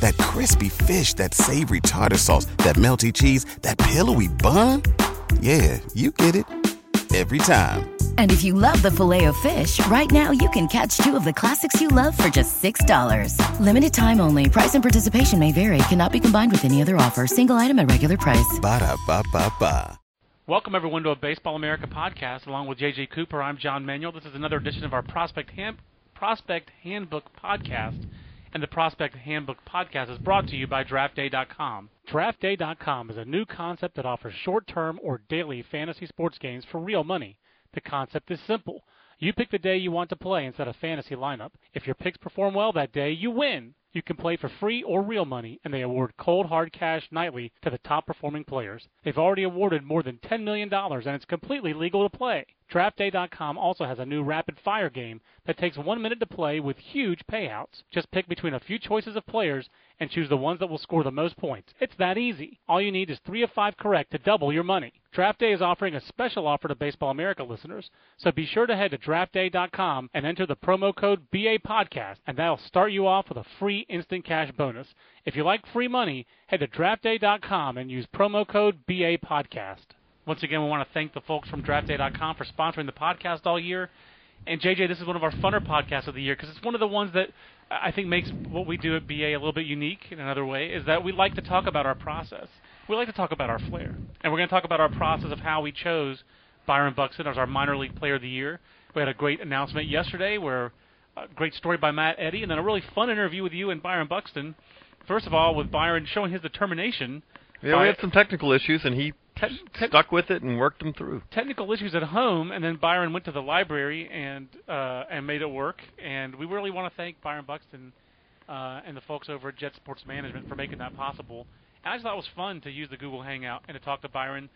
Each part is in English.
That crispy fish, that savory tartar sauce, that melty cheese, that pillowy bun. Yeah, you get it every time. And if you love the filet of fish, right now you can catch two of the classics you love for just $6. Limited time only. Price and participation may vary. Cannot be combined with any other offer. Single item at regular price. Ba da ba ba ba. Welcome everyone to a Baseball America podcast. Along with JJ Cooper, I'm John Manuel. This is another edition of our Prospect Hand, Prospect Handbook podcast. And the Prospect Handbook podcast is brought to you by DraftDay.com. DraftDay.com is a new concept that offers short-term or daily fantasy sports games for real money. The concept is simple. You pick the day you want to play instead of fantasy lineup. If your picks perform well that day, you win. You can play for free or real money, and they award cold hard cash nightly to the top performing players. They've already awarded more than $10 million, and it's completely legal to play. DraftDay.com also has a new rapid fire game that takes one minute to play with huge payouts. Just pick between a few choices of players and choose the ones that will score the most points. It's that easy. All you need is three of five correct to double your money. DraftDay is offering a special offer to Baseball America listeners, so be sure to head to DraftDay.com and enter the promo code BA Podcast, and that'll start you off with a free instant cash bonus. If you like free money, head to DraftDay.com and use promo code BA Podcast. Once again, we want to thank the folks from DraftDay.com for sponsoring the podcast all year. And JJ, this is one of our funner podcasts of the year because it's one of the ones that I think makes what we do at BA a little bit unique in another way is that we like to talk about our process. We like to talk about our flair. And we're going to talk about our process of how we chose Byron Buxton as our minor league player of the year. We had a great announcement yesterday where a great story by Matt Eddy and then a really fun interview with you and Byron Buxton. First of all, with Byron showing his determination. Yeah, we had some technical issues and he Te- te- stuck with it and worked them through. technical issues at home, and then Byron went to the library and uh, and made it work. And we really want to thank Byron Buxton uh, and the folks over at Jet Sports Management for making that possible. And I just thought it was fun to use the Google Hangout and to talk to Byron.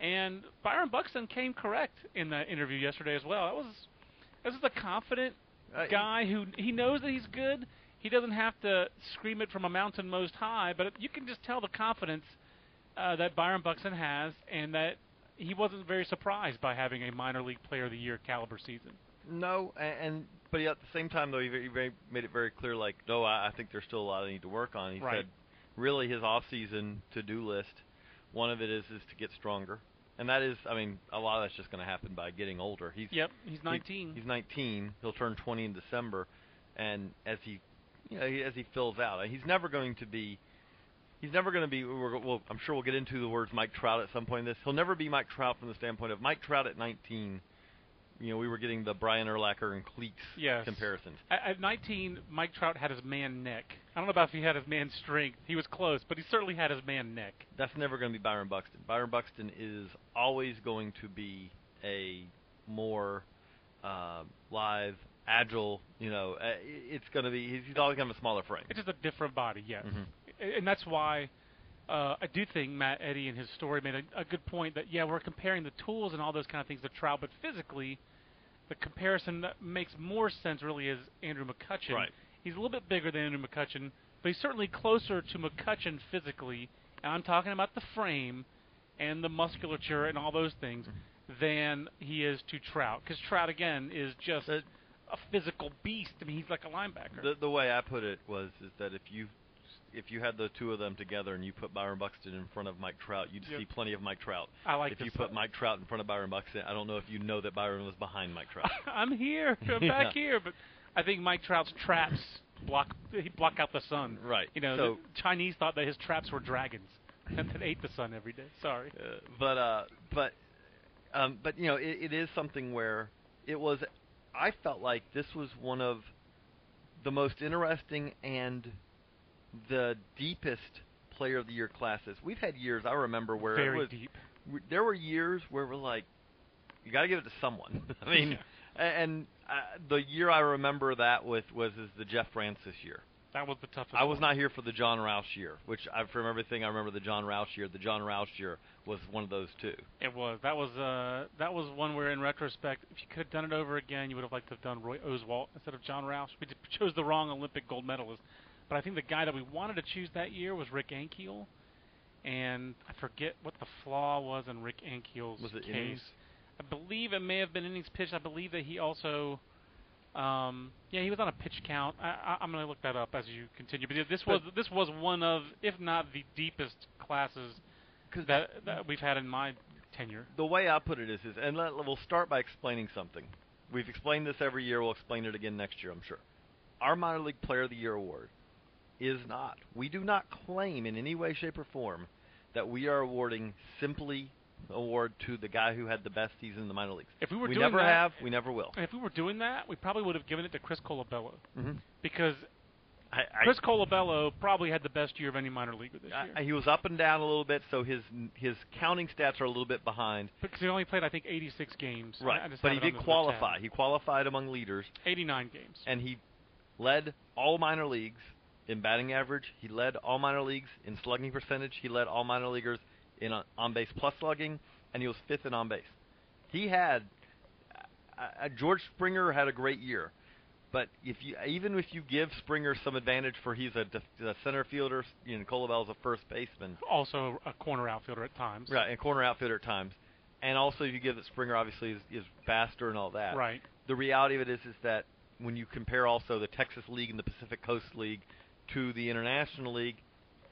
And Byron Buxton came correct in the interview yesterday as well. That was this is a confident guy who he knows that he's good. He doesn't have to scream it from a mountain most high, but you can just tell the confidence uh, that Byron Buxton has, and that he wasn't very surprised by having a minor league player of the year caliber season. No, and, and but at the same time though, he, very, made it very clear. Like, no, I, I think there's still a lot I need to work on. He Right. said, really, his off-season to-do list, one of it is is to get stronger, and that is, I mean, a lot of that's just going to happen by getting older. He's Yep, he's he- 19. he's 19. He'll turn 20 in December, and as he, you know, he, as he fills out, he's never going to be. He's never going to be. We're, well, I'm sure we'll get into the words Mike Trout at some point in this. He'll never be Mike Trout from the standpoint of Mike Trout at 19. You know, we were getting the Brian Urlacher and Cleats Yes. comparisons. At 19, Mike Trout had his man neck. I don't know about if he had his man strength. He was close, but he certainly had his man neck. That's never going to be Byron Buxton. Byron Buxton is always going to be a more uh, live, agile. You know, uh, it's going to be. He's, he's always going to have a smaller frame. It's just a different body, yes. Mhm. And that's why uh, I do think Matt Eddy in his story made a, a good point that, yeah, we're comparing the tools and all those kind of things to Trout, but physically, the comparison that makes more sense really is Andrew McCutchen. Right. He's a little bit bigger than Andrew McCutchen, but he's certainly closer to McCutchen physically, and I'm talking about the frame and the musculature and all those things, mm-hmm. than he is to Trout. Because Trout, again, is just a physical beast. I mean, he's like a linebacker. The, the way I put it was is that if you if you had the two of them together and you put Byron Buxton in front of Mike Trout, you'd Yep. see plenty of Mike Trout. I like if you put one. Mike Trout in front of Byron Buxton, I don't know if you know that Byron was behind Mike Trout. I'm here. I'm Yeah. back here. But I think Mike Trout's traps block he block out the sun. Right. You know, So- the Chinese thought that his traps were dragons and that ate the sun every day. Sorry. Uh, but uh, but um, but you know, it, it is something where it was. I felt like this was one of the most interesting and the deepest player of the year classes. We've had years I remember where it Very was, deep. w- there were years where we're like, you got to give it to someone. I mean, and uh, the year I remember that with was is the Jeff Francis year. That was the toughest. I was one. not here for the Jon Rauch year, which I, from everything I remember the Jon Rauch year. The Jon Rauch year was one of those two. It was. That was. Uh, that was one where, in retrospect, if you could have done it over again, you would have liked to have done Roy Oswalt instead of Jon Rauch. We did, chose the wrong Olympic gold medalist, but I think the guy that we wanted to choose that year was Rick Ankiel, and I forget what the flaw was in Rick Ankiel's Was it case. innings? I believe it may have been innings pitched. I believe that he also. Um, yeah, he was on a pitch count. I, I, I'm going to look that up as you continue. But this was this was one of, if not the deepest classes that that we've had in my tenure. The way I put it is, is and let, we'll start by explaining something. We've explained this every year. We'll explain it again next year, I'm sure. Our minor league player of the year award is not. We do not claim in any way, shape, or form that we are awarding simply award to the guy who had the best season in the minor leagues. If we were we doing never that- have, we never will. If we were doing that, we probably would have given it to Chris Colabello Mm-hmm. because I, I, Chris Colabello probably had the best year of any minor leaguer this year. He was up and down a little bit, so his his counting stats are a little bit behind. because he only played, I think, 86 games. Right, but he did qualify. He qualified among leaders, 89 games. and he led all minor leagues in batting average. He led all minor leagues in slugging percentage. He led all minor leaguers in on base plus slugging, and he was fifth in on base. He had uh, uh, George Springer had a great year, but if you even if you give Springer some advantage for he's a, def, a center fielder, you know Colabello's a first baseman, Also a corner outfielder at times. right, and corner outfielder at times, and also if you give that Springer obviously is, is faster and all that. Right. The reality of it is is that when you compare also the Texas League and the Pacific Coast League to the International League,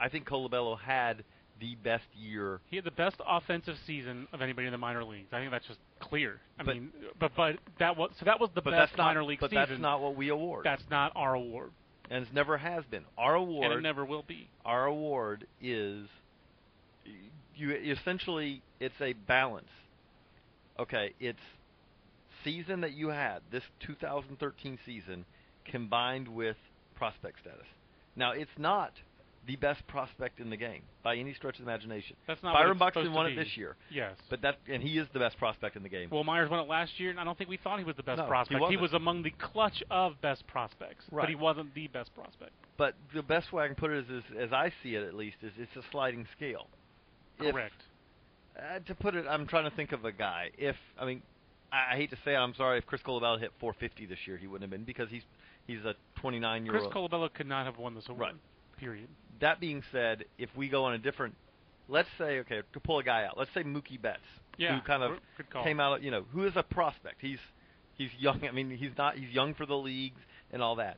I think Colabello had the best year. He had the best offensive season of anybody in the minor leagues. I think that's just clear. I But- mean, but but that was so that was the best not, minor league but season. that's not what we award. That's not our award, and it never has been. Our award and it never will be. our award is you essentially it's a balance. Okay, it's season that you had this 2013 season combined with prospect status. Now it's not the best prospect in the game by any stretch of the imagination. That's not Byron Buxton won it this year, Yes. but that and he is the best prospect in the game. Well, Myers won it last year, and I don't think we thought he was the best No, he prospect. wasn't. was among the clutch of best prospects, but he wasn't the best prospect. But the best way I can put it is, is as I see it at least, is it's a sliding scale. If- Correct. Uh, to put it, I'm trying to think of a guy. If I mean, I, I hate to say, it, I'm sorry. If Chris Colabello hit 450 this year, he wouldn't have been because he's he's a 29 year old. Chris old. Colabello could not have won this award. Right. Period. that being said, if we go on a different, let's say, okay, to pull a guy out, let's say Mookie Betts, Yeah. who kind of good- good call. came out, you know, who is a prospect. He's he's young. I mean, he's not. He's young for the leagues and all that.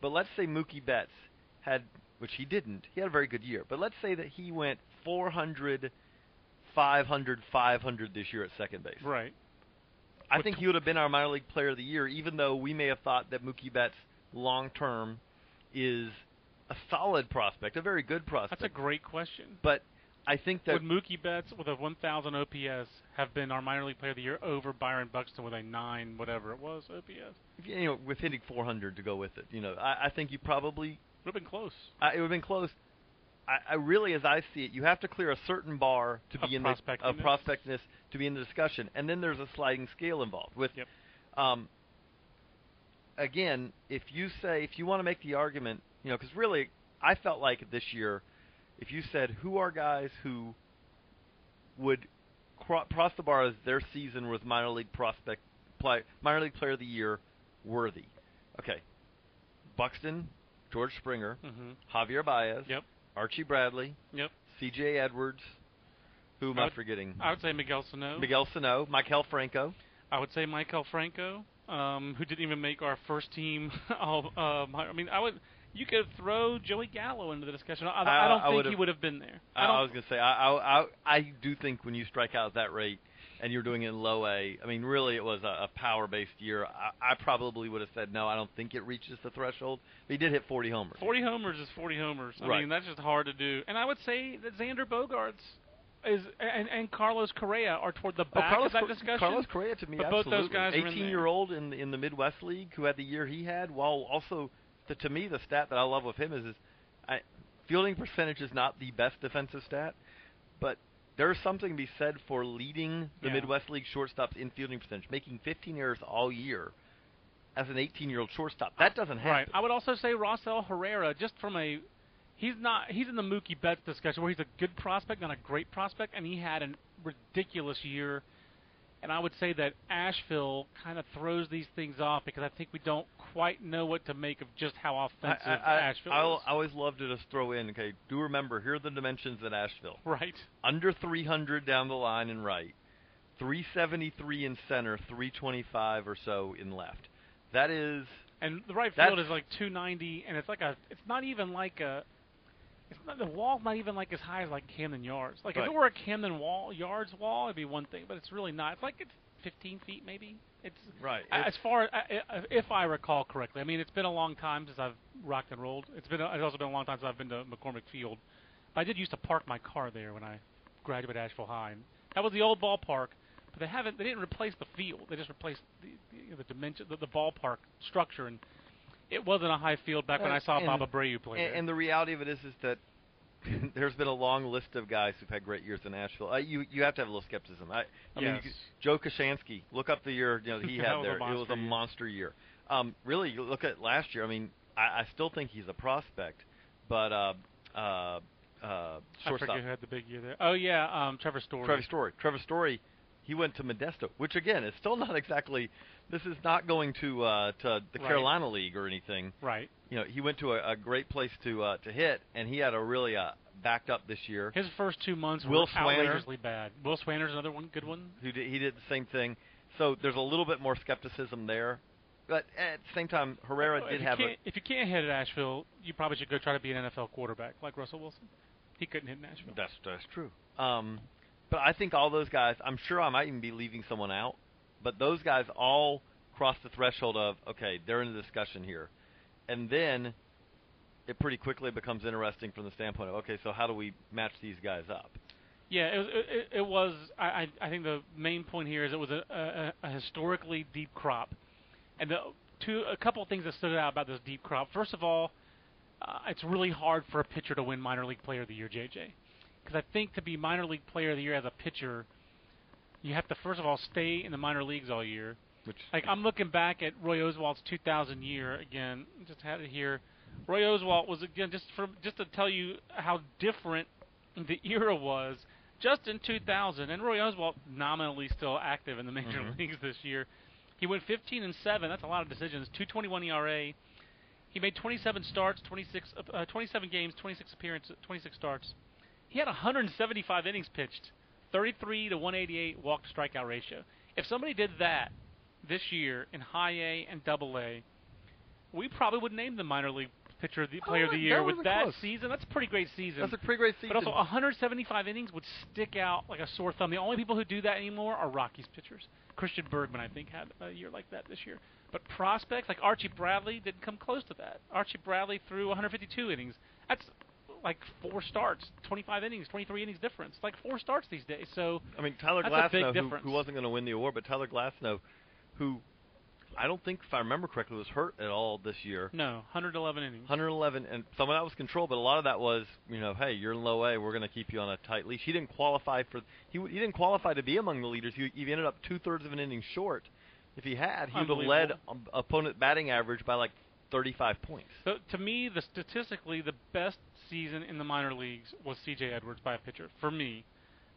But let's say Mookie Betts had, which he didn't. He had a very good year. But let's say that he went 400, 500, 500 this year at second base. Right. I With think he would have been our minor league player of the year, even though we may have thought that Mookie Betts long term is a solid prospect, a very good prospect. That's a great question. but I think that Would Mookie Betts with a 1,000 OPS have been our minor league player of the year over Byron Buxton with a nine whatever it was OPS? you know, with hitting 400 to go with it, you know, I, I think you probably Would have been close. I, it would have been close. I, I really, as I see it, you have to clear a certain bar to Of be in the of prospectness to be in the discussion, and then there's a sliding scale involved. With, Yep. um, again, if you say if you want to make the argument, you know, because really, I felt like this year, if you said who are guys who would cro- cross the bar as their season was minor league prospect, play, minor league player of the year worthy. Okay, Buxton, George Springer, hmm Javier Baez, Yep. Archie Bradley, Yep. C.J. Edwards. Who am I I forgetting? I would say Miguel Sano. Miguel Sano, Maikel Franco. I would say Maikel Franco, um, who didn't even make our first team. all, uh, I mean, I would. You could throw Joey Gallo into the discussion. I, I- I don't I think he would have been there. I, I was gonna say I, I I do think when you strike out at that rate and you're doing it in low A, I mean really it was a, a power based year. I, I probably would have said no. I don't think it reaches the threshold. But he did hit 40 homers. 40 homers is 40 homers. I Right. mean, that's just hard to do. And I would say that Xander Bogaerts is and, and Carlos Correa are toward the Oh, back Carlos, of that discussion. Carlos Correa to me, But both absolutely. those guys eighteen year old in in the Midwest League who had the year he had. While also, to, to me, the stat that I love with him is, is I, fielding percentage is not the best defensive stat, but there's something to be said for leading the Yeah. Midwest League shortstops in fielding percentage, making 15 errors all year. as an 18-year-old shortstop. That doesn't happen. Right. I would also say Rosell Herrera, just from a, he's not, he's in the Mookie Betts discussion where he's a good prospect, not a great prospect, and he had a ridiculous year. And I would say that Asheville kind of throws these things off because I think we don't quite know what to make of just how offensive I, I, Asheville I'll- is. I always love to just throw in. Okay, do remember here are the dimensions at Asheville. right. Under 300 down the line and right, 373 in center, 325 or so in left. That is And the right field is like 290, and it's like a, it's not even like a, it's not the wall's not even like as high as like Camden Yards. Like if it were a Camden wall yards wall, it'd be one thing, but it's really not. It's like it's 15 feet maybe. It's right. It's- as far as if I recall correctly. I mean, it's been a long time since I've rocked and rolled. It's been it's also been a long time since I've been to McCormick Field. But I did used to park my car there when I graduated Asheville High. And that was the old ballpark, but they haven't they didn't replace the field. They just replaced the the, the dimension the, the ballpark structure and it wasn't a high field back when I saw And- Bob Abreu play and, and the reality of it is, is that there's been a long list of guys who've had great years in Asheville. Uh, you you have to have a little skepticism. I, I mean, Yes. could- Joe Koshansky. Look up the year you know he had was there. It was a monster year. Um, really, you look at last year. I mean, I, I still think he's a prospect, but uh, uh, uh, I forget who had the big year there. Oh yeah, um, Trevor Story. Trevor Story. Trevor Story, he went to Modesto, which again is still not exactly. This is not going to uh, to the Right. Carolina League or anything. Right. You know, he went to a, a great place to uh, to hit, and he had a really uh, backed up this year. His first two months Will were outrageously bad. Will Swanner's another one, good one. Who did, he did the same thing. So there's a little bit more skepticism there, but at the same time, Herrera did have a. if you can't hit at Asheville, you probably should go try to be an NFL quarterback like Russell Wilson. He couldn't hit Nashville. That's that's true. Um, but I think all those guys. I'm sure I might even be leaving someone out, but those guys all cross the threshold of okay, they're in the discussion here, and then it pretty quickly becomes interesting from the standpoint of okay, so how do we match these guys up? Yeah, it was. It, it was. I, I think the main point here is it was a, a, a historically deep crop, and the two a couple of things that stood out about this deep crop. First of all, uh, it's really hard for a pitcher to win minor league player of the year, JJ, because I think to be minor league player of the year as a pitcher, you have to first of all stay in the minor leagues all year. Which Like I'm looking back at Roy Oswalt's 2000 year again. Just had it here. Roy Oswalt was again just for just to tell you how different the era was. Just in 2000, and Roy Oswalt nominally still active in the major Mhm. leagues this year. He went 15 and seven. That's a lot of decisions. 221 ERA. He made 27 starts, 26, uh, 27 games, 26 appearances, 26 starts. He had 175 innings pitched, 33 to 188 walk to strikeout ratio. If somebody did that this year in High A and Double A, we probably would name the minor league pitcher of the oh, player of the that year with that close. season. That's a pretty great season. that's a pretty great season. But also, 175 innings would stick out like a sore thumb. The only people who do that anymore are Rockies pitchers. Christian Bergman, I think, had a year like that this year. But prospects like Archie Bradley didn't come close to that. Archie Bradley threw 152 innings. That's like four starts, 25 innings, 23 innings difference. Like four starts these days. So I mean, Tyler Glasnow, who, who wasn't going to win the award, but Tyler Glasnow, who I don't think, if I remember correctly, was hurt at all this year. no, 111 innings. 111, and some of that was control, but a lot of that was, you know, hey, you're in low A, we're going to keep you on a tight leash. He didn't qualify for, he, he didn't qualify to be among the leaders. He, he ended up two thirds of an inning short. If he had, he would have led um, opponent batting average by like 35 points. So to me, the statistically the best season in the minor leagues was C.J. Edwards by a pitcher. For me,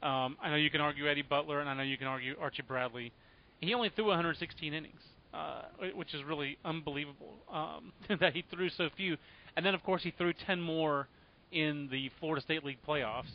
um, I know you can argue Eddie Butler, and I know you can argue Archie Bradley. He only threw 116 innings, uh, which is really unbelievable um, that he threw so few. And then of course he threw 10 more in the Florida State League playoffs.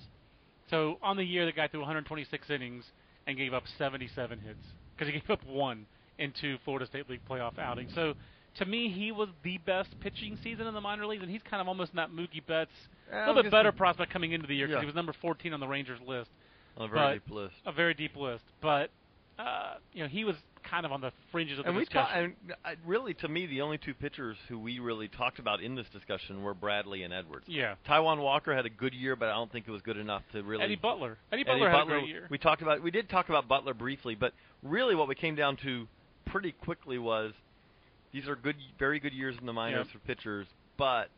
So on the year, the guy threw 126 innings and gave up 77 hits because he gave up one in two Florida State League playoff outings. So to me, he was the best pitching season in the minor leagues, and he's kind of almost in that Mookie Betts, Yeah, I a little bit better prospect coming into the year because Yeah. he was number 14 on the Rangers list, On a very deep list. a very deep list. But uh, you know, he was kind of on the fringes of the And we discussion. ta- and uh, really, to me, the only two pitchers who we really talked about in this discussion were Bradley and Edwards. yeah, Taijuan Walker had a good year, but I don't think it was good enough to really. Eddie Butler. Eddie Eddie Butler had Butler, a great year. We talked about we did talk about Butler briefly, but really what we came down to pretty quickly was these are good, very good years in the minors Yep. for pitchers, but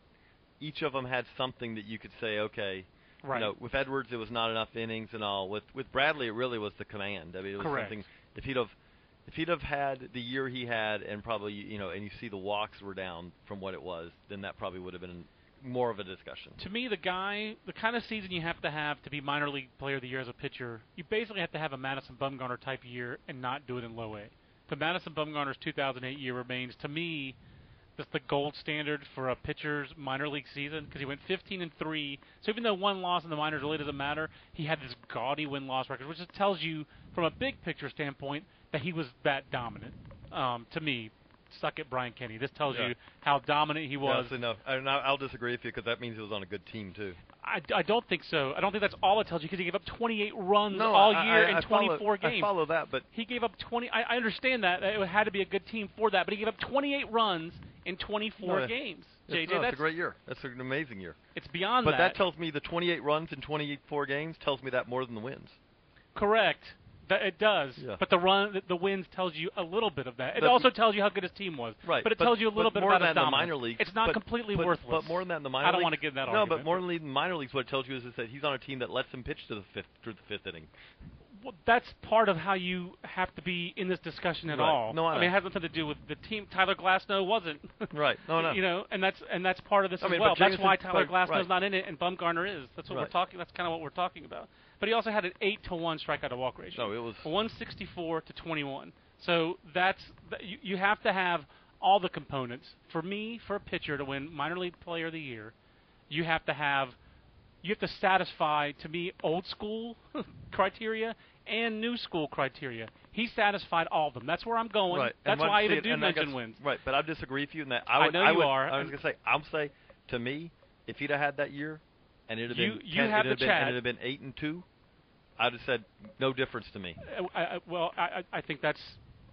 each of them had something that you could say, okay, right. you know, with Edwards it was not enough innings and all. With with Bradley it really was the command. I mean, it was Correct. something if he'd have if he'd have had the year he had, and probably you know, and you see the walks were down from what it was, then that probably would have been more of a discussion. To me, the guy, the kind of season you have to have to be minor league player of the year as a pitcher, you basically have to have a Madison Bumgarner type year and not do it in low A. The Madison Bumgarner's 2008 year remains, to me, just the gold standard for a pitcher's minor league season because he went 15 and three. So even though one loss in the minors really doesn't matter, he had this gaudy win-loss record, which just tells you, from a big picture standpoint, that he was that dominant. Um, to me, suck it, Brian Kenny. This tells Yeah. you how dominant he was. Yeah, so no, I, I'll disagree with you because that means he was on a good team too. I, I don't think so. I don't think that's all it tells you because he gave up 28 runs No, all year I, in I 24 follow, games. I follow that, but He gave up 20. I, I understand that it had to be a good team for that, but he gave up 28 runs in 24 No, games. it's, JJ, no, it's that's a great year. That's an amazing year. it's beyond But that. that tells me the 28 runs in 24 games tells me that more than the wins. Correct. That it does. Yeah. But the run, the, wins tells you a little bit of that. It But- also tells you how good his team was. Right, But it but- tells you a little bit more about than his that in the dominance. minor leagues, It's not completely worthless. But more than that in the minor league, I don't leagues- want to give that No, argument. but more than the minor leagues, what it tells you is, is that he's on a team that lets him pitch to the fifth through the fifth inning. Well, that's part of how you have to be in this discussion at Right. all. No, I mean, it has nothing to do with the team. Tyler Glasnow wasn't. Right. No, no. You know, and that's and that's part of this I as mean, well. That's Jameson why Tyler Glasnow's right. not in it, and Bumgarner is. That's what we're talking. That's kind of what we're talking about. But he also had an eight to one strikeout to walk ratio. No, it was- 164 to 21. So that's that- you, you have to have all the components. For me, for a pitcher to win minor league player of the year, you have to have you have to satisfy to me old school criteria and new school criteria. He satisfied all of them. That's where I'm going. Right. That's why I even do mention guess- wins. Right, but I disagree with you in that. I, I would, know I you would, are, I was gonna say, I'll say, to me, if he'd have had that year, and it'd have You- been, you 10, have it'd the have been, chat. and it'd have been eight and two, I'd have said no difference to me. Uh, I, I, well, I, I think that's,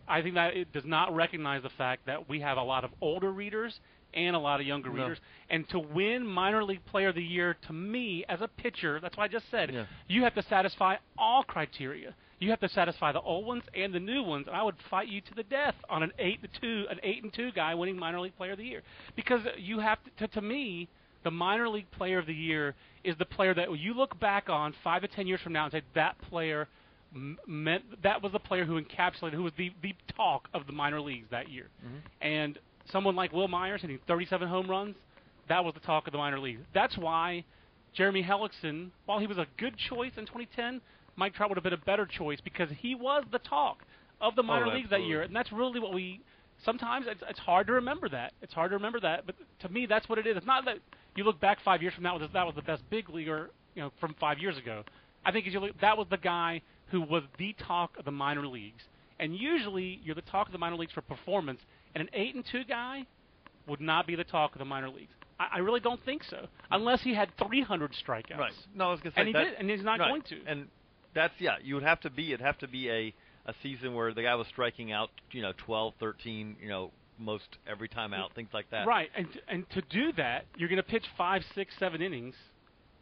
I think that it does not recognize the fact that we have a lot of older readers and a lot of younger No. readers, and to win minor league player of the year, to me as a pitcher, that's what I just said. Yeah. You have to satisfy all criteria. You have to satisfy the old ones and the new ones. And I would fight you to the death on an eight to two, an eight and two guy winning minor league player of the year, because you have to. To, to me, the minor league player of the year is the player that you look back on five to ten years from now and say that player m- meant that was the player who encapsulated, who was the the talk of the minor leagues that year. Mm-hmm. And someone like Wil Myers hitting 37 home runs, that was the talk of the minor leagues. That's why Jeremy Hellickson, while he was a good choice in 2010, Mike Trout would have been a better choice because he was the talk of the minor oh, leagues that year, and that's really what we. Sometimes it's, it's hard to remember that. It's hard to remember that, but to me, that's what it is. It's not that you look back five years from that that was the best big leaguer, you know, from five years ago. I think as you look, that was the guy who was the talk of the minor leagues, and usually you're the talk of the minor leagues for performance, and an eight and two guy would not be the talk of the minor leagues. I, I really don't think so, unless he had 300 strikeouts. Right. No, I was gonna say And he that, did, and he's not right. going to. And that's yeah, you would have to be. It'd have to be a a season where the guy was striking out, you know, 12, 13, you know, most every time out, things like that. Right, and and to do that, you're going to pitch five, six, seven innings,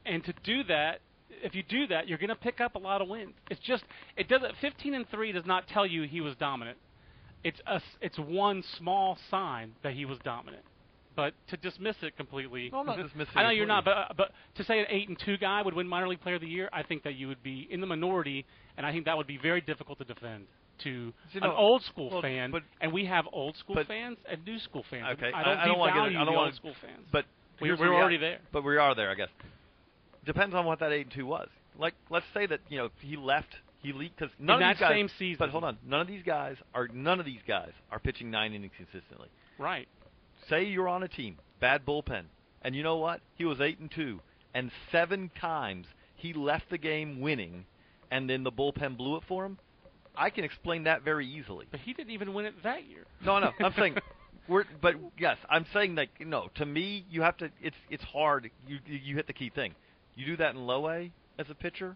and to do that, if you do that, you're going to pick up a lot of wins. It's just it doesn't. 15 and three does not tell you he was dominant. It's a it's one small sign that he was dominant. But to dismiss it completely, No, I'm not dismissing I know you're not, but uh, but to say an eight and two guy would win minor league player of the year, I think that you would be in the minority, and I think that would be very difficult to defend to an old school well, fan. but- and we have old school but- fans and new school fans. Okay, I don't, I don't wanna get devalue it- I don't wanna- old school fans. But We- here's we're the rea- already there. But we are there, I guess. Depends on what that eight and two was. Like, let's say that you know he left, he leaked because none In of these guys. same season. But hold on, none of these guys are none of these guys are pitching nine innings consistently. right. Say you're on a team, bad bullpen, and you know what? He was eight and two, and seven times he left the game winning, and then the bullpen blew it for him. I can explain that very easily. But he didn't even win it that year. No, no, I'm saying, we're, but yes, I'm saying that you no. To me, you have to. It's it's hard. You you you hit the key thing. You do that in low A as a pitcher,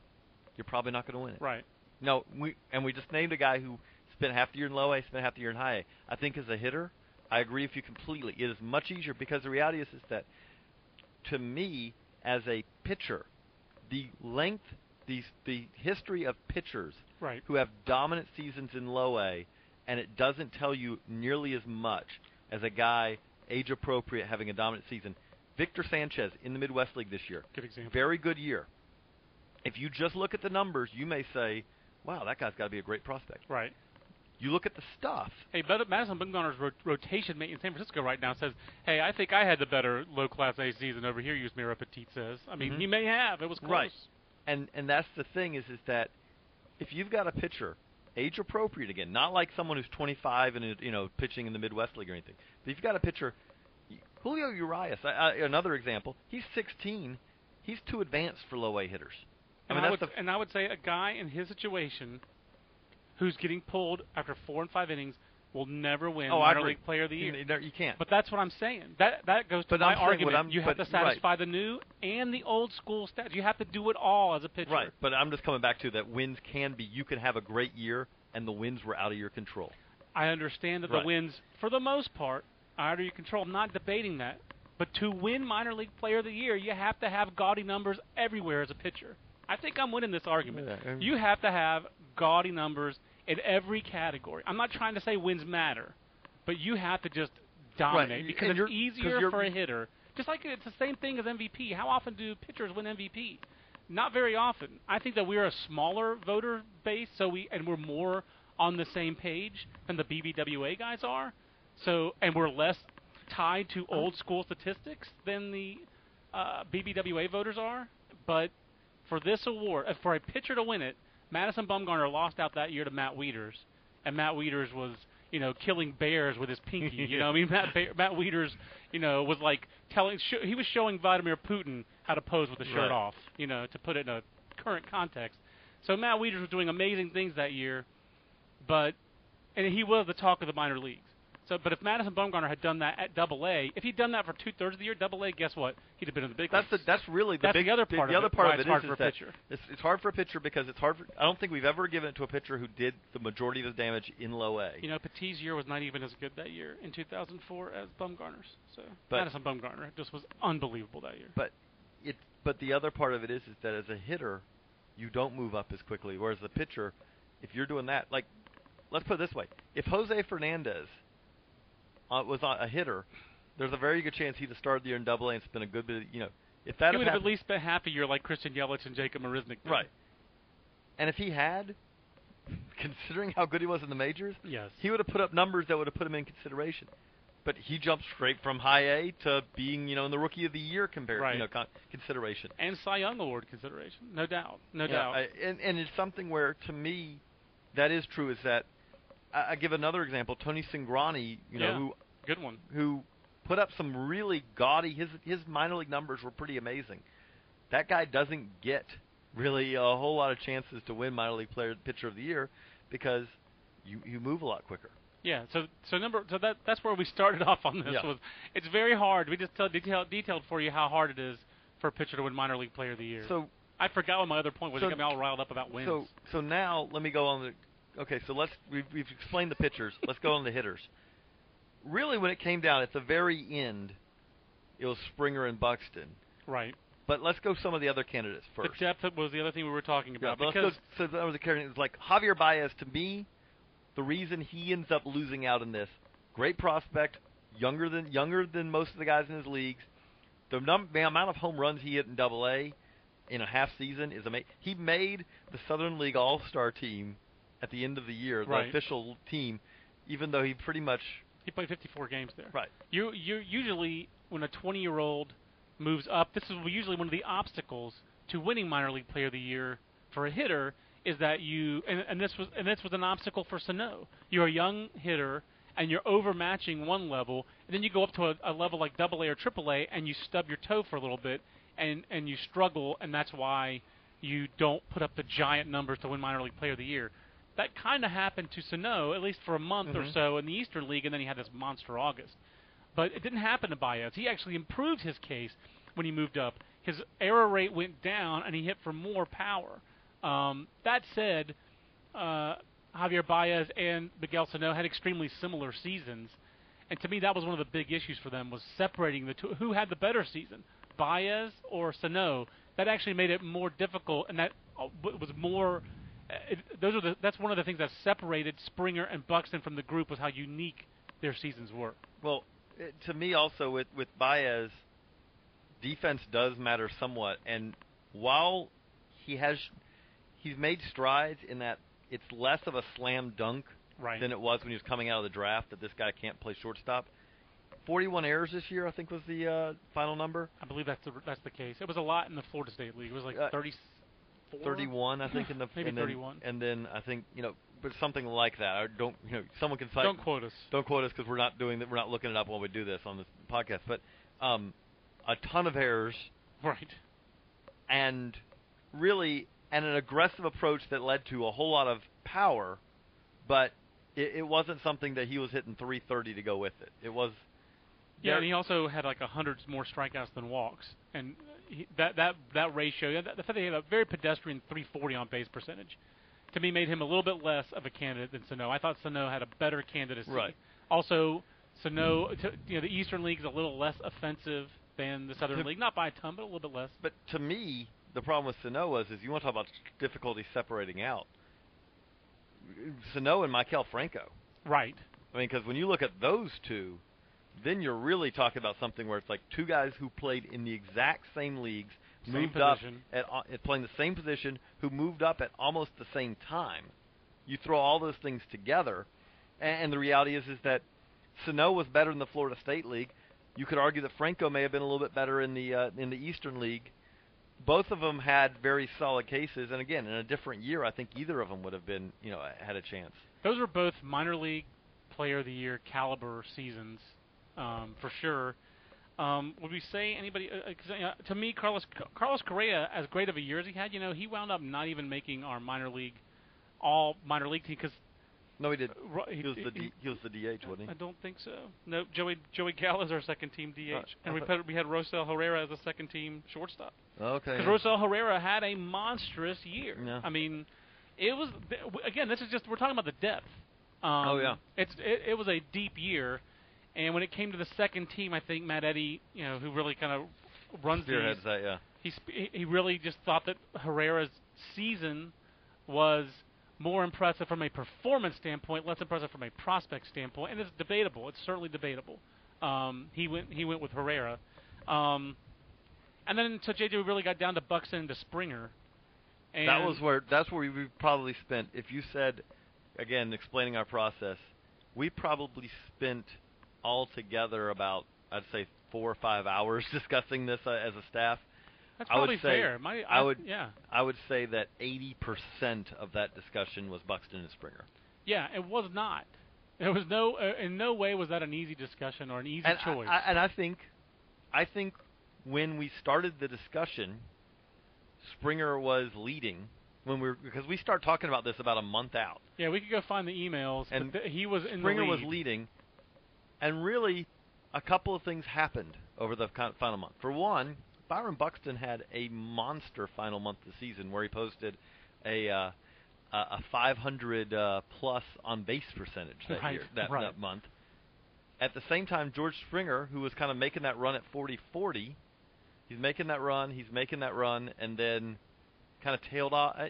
you're probably not going to win it. Right. No, we and we just named a guy who spent half the year in low A, spent half the year in high A. I think as a hitter, I agree with you completely. It is much easier because the reality is, is that to me as a pitcher, the length, the the history of pitchers Right. who have dominant seasons in low A, and it doesn't tell you nearly as much as a guy age appropriate having a dominant season. Victor Sanchez in the Midwest League this year, Good example. very good year. If you just look at the numbers, you may say, "Wow, that guy's got to be a great prospect." Right. You look at the stuff. Hey, but Madison Bumgarner's ro- rotation mate in San Francisco right now says, "Hey, I think I had the better low class A season over here." Yusmeiro Petit says. I mean, Mhm. he may have. It was close. Right. And and that's the thing is is that if you've got a pitcher age appropriate again, not like someone who's 25 and you know pitching in the Midwest League or anything, but if you've got a pitcher, Julio Urias, I, I, another example, he's 16, he's too advanced for low A hitters. I And mean I, would, the and I would say a guy in his situation who's getting pulled after four and five innings will never win oh minor league player of the year. You, you can't. But that's what I'm saying. That that goes to But my I'm argument. You have but- to satisfy the new and the old school stats. You have to do it all as a pitcher. Right, but I'm just coming back to that wins can be you can have a great year and the wins were out of your control. I understand that Right. the wins, for the most part, are out of your control. I'm not debating that. But to win minor league player of the year, you have to have gaudy numbers everywhere as a pitcher. I think I'm winning this argument. Yeah, You have to have gaudy numbers in every category. I'm not trying to say wins matter, but you have to just dominate Right, because and it's easier for a hitter. Just like it's the same thing as MVP. How often do pitchers win MVP? Not very often. I think that we're a smaller voter base, so we and we're more on the same page than the BBWA guys are. So and we're less tied to old school statistics than the uh, BBWA voters are. But for this award, uh, for a pitcher to win it, Madison Bumgarner lost out that year to Matt Wieters, and Matt Wieters was you know killing bears with his pinky. you know, I mean Matt ba- Matt Wieters, you know, was like telling sh- he was showing Vladimir Putin how to pose with the shirt Right. off. You know, to put it in a current context. So Matt Wieters was doing amazing things that year, but and he was the talk of the minor leagues. So, but if Madison Bumgarner had done that at Double A, if he'd done that for two thirds of the year, Double A, guess what? He'd have been in the big That's the, leagues. that's really the That's big the other part the of other it, part of it hard is, for is a that pitcher. It's, it's hard for a pitcher because it's hard. For, I don't think we've ever given it to a pitcher who did the majority of his damage in low A. You know, Petit's year was not even as good that year in 2004 as Bumgarner's. So But- Madison Bumgarner just was unbelievable that year. But it but the other part of it is is that as a hitter, you don't move up as quickly. Whereas the pitcher, if you're doing that, like let's put it this way: if Jose Fernandez uh, was a hitter, there's a very good chance he'd have started the year in Double A and spent a good bit. Of, you know, if that he would have at least been half a year like Christian Yelich and Jacob Marisnick. did. right, and if he had, considering how good he was in the majors, Yes. he would have put up numbers that would have put him in consideration. But he jumped straight from high A to being, you know, in the rookie of the year compare, Right. you know, con- consideration. And Cy Young Award consideration, no doubt, no Yeah, doubt. I, and and it's something where to me, that is true. Is that I, I give another example, Tony Cingrani, you know, Yeah. who Good one. who put up some really gaudy. His his minor league numbers were pretty amazing. That guy doesn't get really a whole lot of chances to win minor league player pitcher of the year because you you move a lot quicker. Yeah, so so number so that that's where we started off on this Yeah. was it's very hard. We just tell detail, detailed for you how hard it is for a pitcher to win minor league player of the year. So I forgot what my other point was. so- you got me all riled up about wins. So so now let me go on the. Okay, so let's we've, we've explained the pitchers. let's go on the hitters. Really, when it came down at the very end, it was Springer and Buxton. right. But let's go some of the other candidates first. The depth was the other thing we were talking Yeah, about let's because go, so that was a candidate. It's like Javier Baez to me. The reason he ends up losing out in this, great prospect, younger than younger than most of the guys in his leagues. The, num- the amount of home runs he hit in Double A in a half season is amazing. He made the Southern League All Star team at the end of the year, the Right. official team, even though he pretty much he played 54 games there. right. You you usually when a 20 year old moves up, this is usually one of the obstacles to winning minor league player of the year for a hitter is that you and, and this was and this was an obstacle for Sano. You're a young hitter and you're overmatching one level, and then you go up to a, a level like Double A or Triple A and you stub your toe for a little bit and and you struggle, and that's why you don't put up the giant numbers to win minor league player of the year. That kind of happened to Sano at least for a month or Mhm. so in the Eastern League, and then he had this monster August. But it didn't happen to Baez. He actually improved his case when he moved up. His error rate went down, and he hit for more power. Um, that said, uh, Javier Baez and Miguel Sano had extremely similar seasons, and to me, that was one of the big issues for them was separating the two. Who had the better season, Baez or Sano? That actually made it more difficult, and that uh, was more. Uh, those are the, that's one of the things that separated Springer and Buxton from the group was how unique their seasons were. Well, uh, to me also with with Baez, defense does matter somewhat, and while he has he's made strides in that it's less of a slam dunk right. than it was when he was coming out of the draft that this guy can't play shortstop. 41 errors this year, I think was the uh, final number. I believe that's the that's the case. It was a lot in the Florida State League. It was like uh, thirty. 31, I think, in the maybe 31, and then I think you know, but something like that. I don't you know, someone can cite. Don't quote us. Don't quote us because we're not doing that. We're not looking it up while we do this on this podcast. But um, a ton of errors, right? And really, and an aggressive approach that led to a whole lot of power, but it, it wasn't something that he was hitting 330 to go with it. It was. Yeah, and he also had like a hundred more strikeouts than walks, and he, that that that ratio, the fact that he had a very pedestrian 340 on base percentage, to me made him a little bit less of a candidate than Sano. I thought Sano had a better candidacy. Right. Also, Sano, to, you know, the Eastern League is a little less offensive than the Southern To- League, not by a ton, but a little bit less. But to me, the problem with Sano was is you want to talk about difficulty separating out. Sano and Maikel Franco. Right. I mean, because when you look at those two, then you're really talking about something where it's like two guys who played in the exact same leagues, Same moved position. up at, uh, at playing the same position, who moved up at almost the same time. You throw all those things together, and, and the reality is is that Sano was better in the Florida State League. You could argue that Franco may have been a little bit better in the uh, in the Eastern League. Both of them had very solid cases, and again, in a different year, I think either of them would have been, you know, had a chance. Those were both minor league player of the year caliber seasons, um, for sure. Um, would we say anybody? Uh, uh, uh, to me, Carlos Carlos Correa, as great of a year as he had, you know, he wound up not even making our minor league, all minor league team because No, he did. he, He was the D, he was the DH, wasn't he? I don't think so. No, Joey Joey Gallo is our second team DH, Uh, and we put, we had Rosell Herrera as a second team shortstop. Okay. Because Rosell Herrera had a monstrous year. Yeah. I mean, it was again. This is just we're talking about the depth. Um, Oh, yeah. It's it, it was a deep year, and when it came to the second team, I think Matt Eddy, you know, who really kind of runs Spearheads these, that, yeah. he sp- he- he really just thought that Herrera's season was more impressive from a performance standpoint, less impressive from a prospect standpoint, and it's debatable. It's certainly debatable. Um, he went he went with Herrera, um, and then so JJ we really got down to Buxton and to Springer. And that was where that's where we probably spent. If you said, again, explaining our process, we probably spent altogether about I'd say four or five hours discussing this uh, as a staff. that's I would probably say- fair. My, I would- yeah I would say that 80% of that discussion was Buxton and Springer. yeah it was not. There was no uh, in no way was that an easy discussion or an easy and choice. I, I, and I think, I think when we started the discussion, Springer was leading when we were because we start talking about this about a month out. yeah, we could go find the emails. And th- he was in Springer was leading, and really, a couple of things happened over the final month. For one, Byron Buxton had a monster final month of the season where he posted a uh, a a 500 uh, plus on base percentage that Right, year that, right. that month. At the same time, George Springer, who was kind of making that run at 40-40, he's making that run, he's making that run, and then kind of tailed off, uh,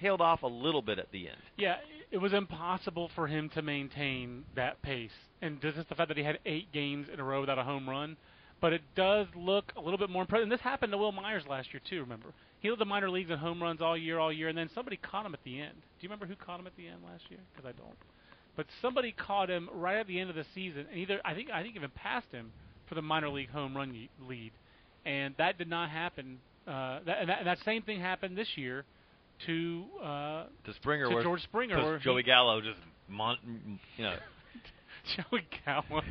tailed off a little bit at the end. Yeah, it was impossible for him to maintain that pace. And just the fact that he had eight games in a row without a home run. But it does look a little bit more impressive. And this happened to Wil Myers last year, too, remember? He led the minor leagues in home runs all year, all year, and then somebody caught him at the end. Do you remember who caught him at the end last year? Because I don't. But somebody caught him right at the end of the season, and either I think I think even passed him for the minor league home run lead, and that did not happen. Uh, that, and, that, and that same thing happened this year to uh, To Springer, to George Springer, he- Joey Gallo just, mon- you know, Joey Gallo,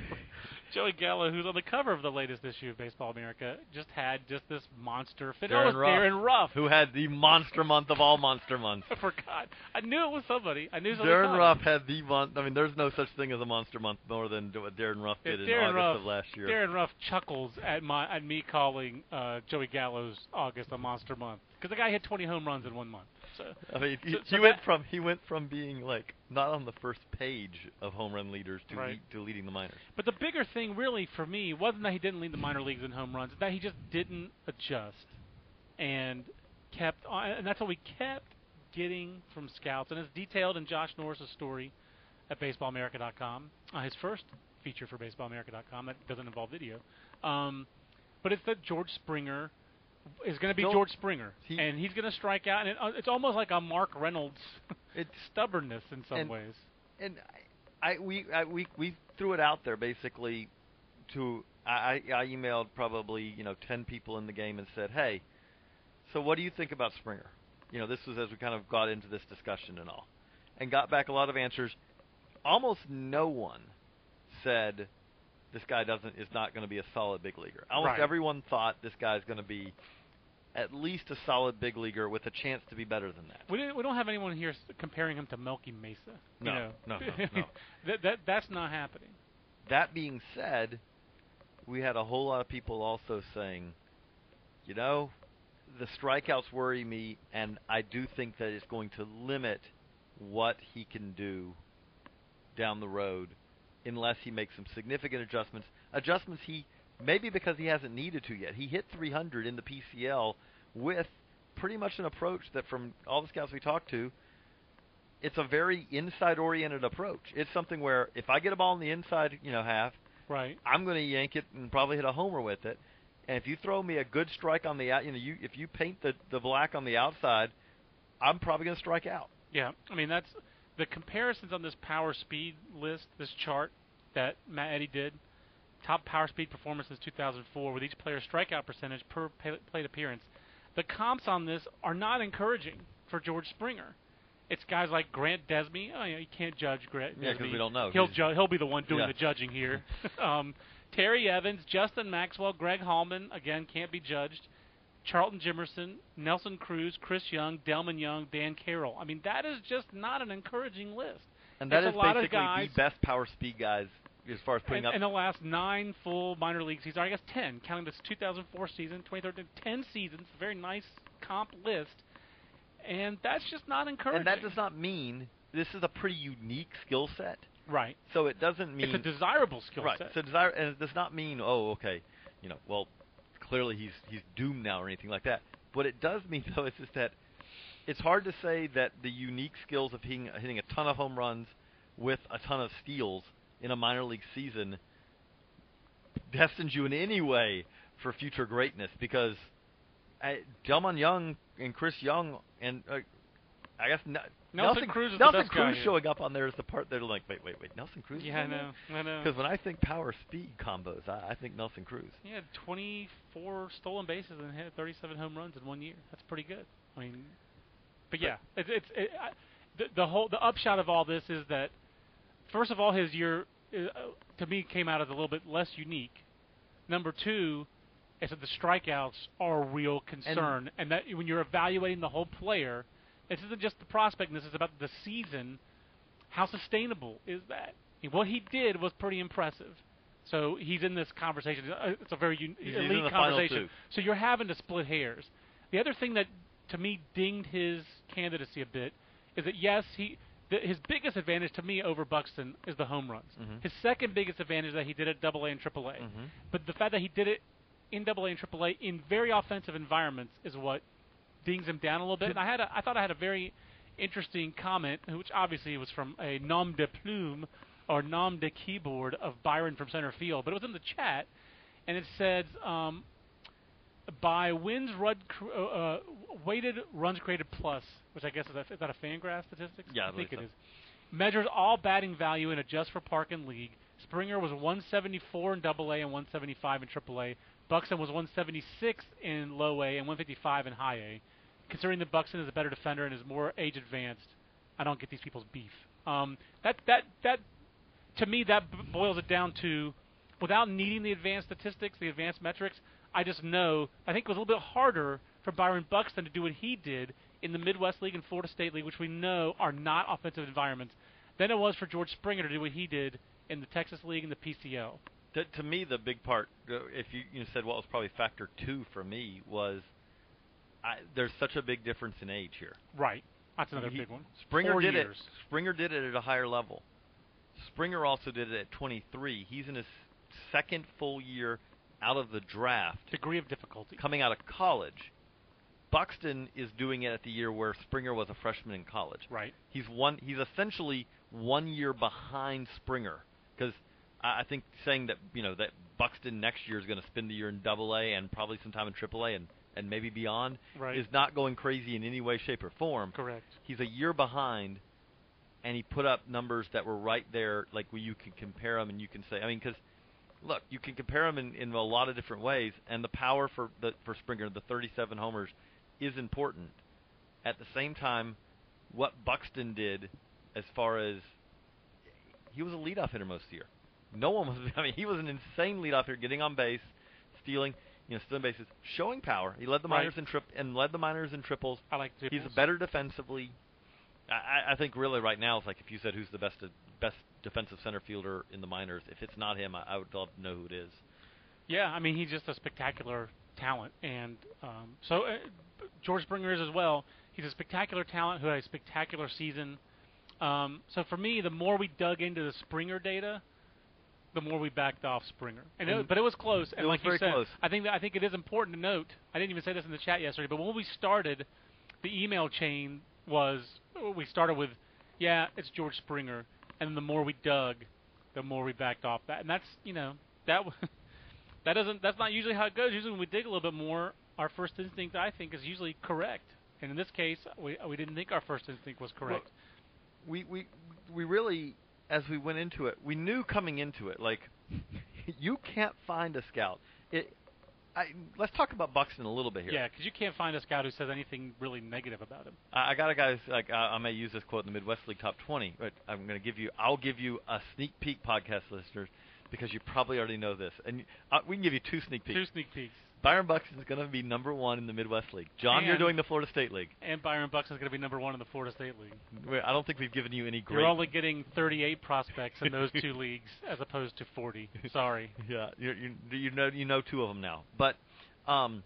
Joey Gallo, who's on the cover of the latest issue of Baseball America, just had just this monster fit. Darin oh, Ruf, Darin Ruf. who had the monster month of all monster months. I forgot. I knew it was somebody. I knew somebody. Darin Ruf had the month. I mean, there's no such thing as a monster month more than what Darin Ruf If did in Darin August Ruf, of last year. Darin Ruf chuckles at my at me calling uh, Joey Gallo's August a monster month because the guy hit 20 home runs in one month. So I mean, he, So- he so went that- from he went from being like not on the first page of home run leaders to Right. lead, to leading the minors. But the bigger thing, really, for me, wasn't that he didn't lead the minor leagues in home runs; it's that he just didn't adjust and kept on. And that's what we kept getting from scouts, and it's detailed in Josh Norris's story at BaseballAmerica.com, uh, his first feature for BaseballAmerica.com that doesn't involve video. Um, but it's that George Springer is going to be Still- George Springer, he- and he's going to strike out, and it, uh, it's almost like a Mark Reynolds It's stubbornness in some And- ways. and I, I we I, we we threw it out there basically to I I emailed probably you know ten people in the game and said, hey, so what do you think about Springer? You know, this was as we kind of got into this discussion and all, and got back a lot of answers. Almost no one said this guy doesn't is not going to be a solid big leaguer. Almost Right. everyone thought this guy's going to be at least a solid big leaguer with a chance to be better than that. We, didn't- we don't have anyone here comparing him to Melky Mesa. No, no, no, no. that, that that's not happening. That being said, we had a whole lot of people also saying, you know, the strikeouts worry me, and I do think that it's going to limit what he can do down the road unless he makes some significant adjustments. Adjustments he maybe because he hasn't needed to yet. He hit 300 in the PCL with pretty much an approach that from all the scouts we talked to, it's a very inside oriented approach. It's something where if I get a ball in the inside, you know, half, Right. I'm going to yank it and probably hit a homer with it. And if you throw me a good strike on the out, you know, you if you paint the the black on the outside, I'm probably going to strike out. Yeah, I mean that's the comparisons on this power speed list, this chart that Matt Eddy did. Top power speed performance since 2004 with each player's strikeout percentage per plate appearance. The comps on this are not encouraging for George Springer. It's guys like Grant Desme. Oh, you, you can't judge Grant Yeah, 'cause Desme. we don't know. He'll ju- he'll be the one doing Yeah. the judging here. um, Terry Evans, Justin Maxwell, Greg Halman again can't be judged. Charlton Jimerson, Nelson Cruz, Chris Young, Delmon Young, Dan Carroll. I mean, that is just not an encouraging list. And that There's is a lot of basically guys- the best power speed guys as far as putting In, up. in the last nine full minor league seasons, I guess 10, counting this 2004 season, 2013, 10 seasons, very nice comp list. And that's just not encouraging. and that does not mean this is a pretty unique skill set. right. So it doesn't mean It's a desirable skill set. right. set. So desire, and it does not mean oh okay, you know, well, clearly he's he's doomed now or anything like that. What it does mean though is just that it's hard to say that the unique skills of hitting, hitting a ton of home runs with a ton of steals in a minor league season destines you in any way for future greatness because uh, Delmon Young and Chris Young and uh, I guess N- Nelson Cruz is the Nelson best guy Cruz showing up on there is the part they're like wait wait wait Nelson Cruz is yeah, I know. I know. Because when I think power speed combos, I, I think Nelson Cruz. He had 24 stolen bases and hit 37 home runs in one year. That's pretty good. I mean, but yeah, it's it's it, I, the the whole the upshot of all this is that first of all, his year uh, to me came out as a little bit less unique. Number two, is that the strikeouts are a real concern, and, that when you're evaluating the whole player, this isn't just the prospect. This is about the season. How sustainable is that? What he did was pretty impressive. So he's in this conversation. Uh, It's a very un- He's- elite in the final conversation. So you're having to split hairs. The other thing that to me dinged his candidacy a bit is that yes, he the, his biggest advantage to me over Buxton is the home runs. Mhm. His second biggest advantage is that he did it Double A and Triple A. Mhm. But the fact that he did it in Double A and Triple A in very offensive environments is what dings him down a little bit. And I had a, I thought I had a very interesting comment, which obviously was from a nom de plume or nom de keyboard of Byron from center field, but it was in the chat, and it said um, by wins run cr- uh, uh, weighted runs created plus, which I guess is, a, is that a Fangraph statistics? Yeah, I I think believe it so. is. Measures all batting value and adjusts for park and league. Springer was 174 in Double A and 175 in Triple A. Buxton was 176 in Low A and 155 in High A. Considering that Buxton is a better defender and is more age advanced, I don't get these people's beef. Um, that that that to me that boils it down to without needing the advanced statistics, the advanced metrics. I just know I think it was a little bit harder for Byron Buxton to do what he did in the Midwest League and Florida State League, which we know are not offensive environments, than it was for George Springer to do what he did in the Texas League and the PCL. To, to me, the big part, uh, if you, you said what was probably factor two for me, was I, there's such a big difference in age here. Right. That's another He- big one. Springer Four did years. it. Springer did it at a higher level. Springer also did it at 23. He's in his second full year out of the draft, Degree of difficulty. coming out of college. Buxton is doing it at the year where Springer was a freshman in college. Right. He's one. He's essentially one year behind Springer because I, I think saying that you know that Buxton next year is going to spend the year in Double A and probably sometime in Triple A and and maybe beyond Right. is not going crazy in any way, shape, or form. Correct. He's a year behind, and he put up numbers that were right there, like where you can compare them and you can say, I mean, because look, you can compare them in, in a lot of different ways, and the power for the for Springer, the 37 homers, is important. At the same time, what Buxton did, as far as he was a leadoff hitter most of the year. No one was. I mean, he was an insane leadoff hitter, getting on base, stealing, you know, stealing bases, showing power. He led the minors Right. in trip and led the minors in triples. I like He's triples. better defensively. I, I- I think really right now it's like if you said who's the best best defensive center fielder in the minors, if it's not him, I, I would love to know who it is. Yeah, I mean he's just a spectacular talent, and um, so uh, George Springer is as well. He's a spectacular talent who had a spectacular season. Um, so for me, the more we dug into the Springer data, the more we backed off Springer. And it, but it was close. And it was like very you said, close. I think that I think it is important to note. I didn't even say this in the chat yesterday, but when we started, the email chain was we started with, yeah, it's George Springer, and the more we dug, the more we backed off that. And that's you know that w- that doesn't that's not usually how it goes. Usually when we dig a little bit more, our first instinct I think is usually correct. And in this case, we we didn't think our first instinct was correct. we we we really as we went into it, we knew coming into it like you can't find a scout. It I let's talk about Buxton a little bit here. yeah, because you can't find a scout who says anything really negative about him. I, I got a guy who's like I, I may use this quote in the Midwest League Top 20, but I'm going to give you I'll give you a sneak peek podcast listeners because you probably already know this. And uh, we can give you two sneak peeks. Two sneak peeks. Byron Buxton is going to be number 1 in the Midwest League. John, you're doing the Florida State League. And Byron Buxton is going to be number one in the Florida State League. I don't think we've given you any great You're only getting 38 prospects in those two leagues as opposed to 40. Sorry. Yeah, you you you know you know two of them now. But um,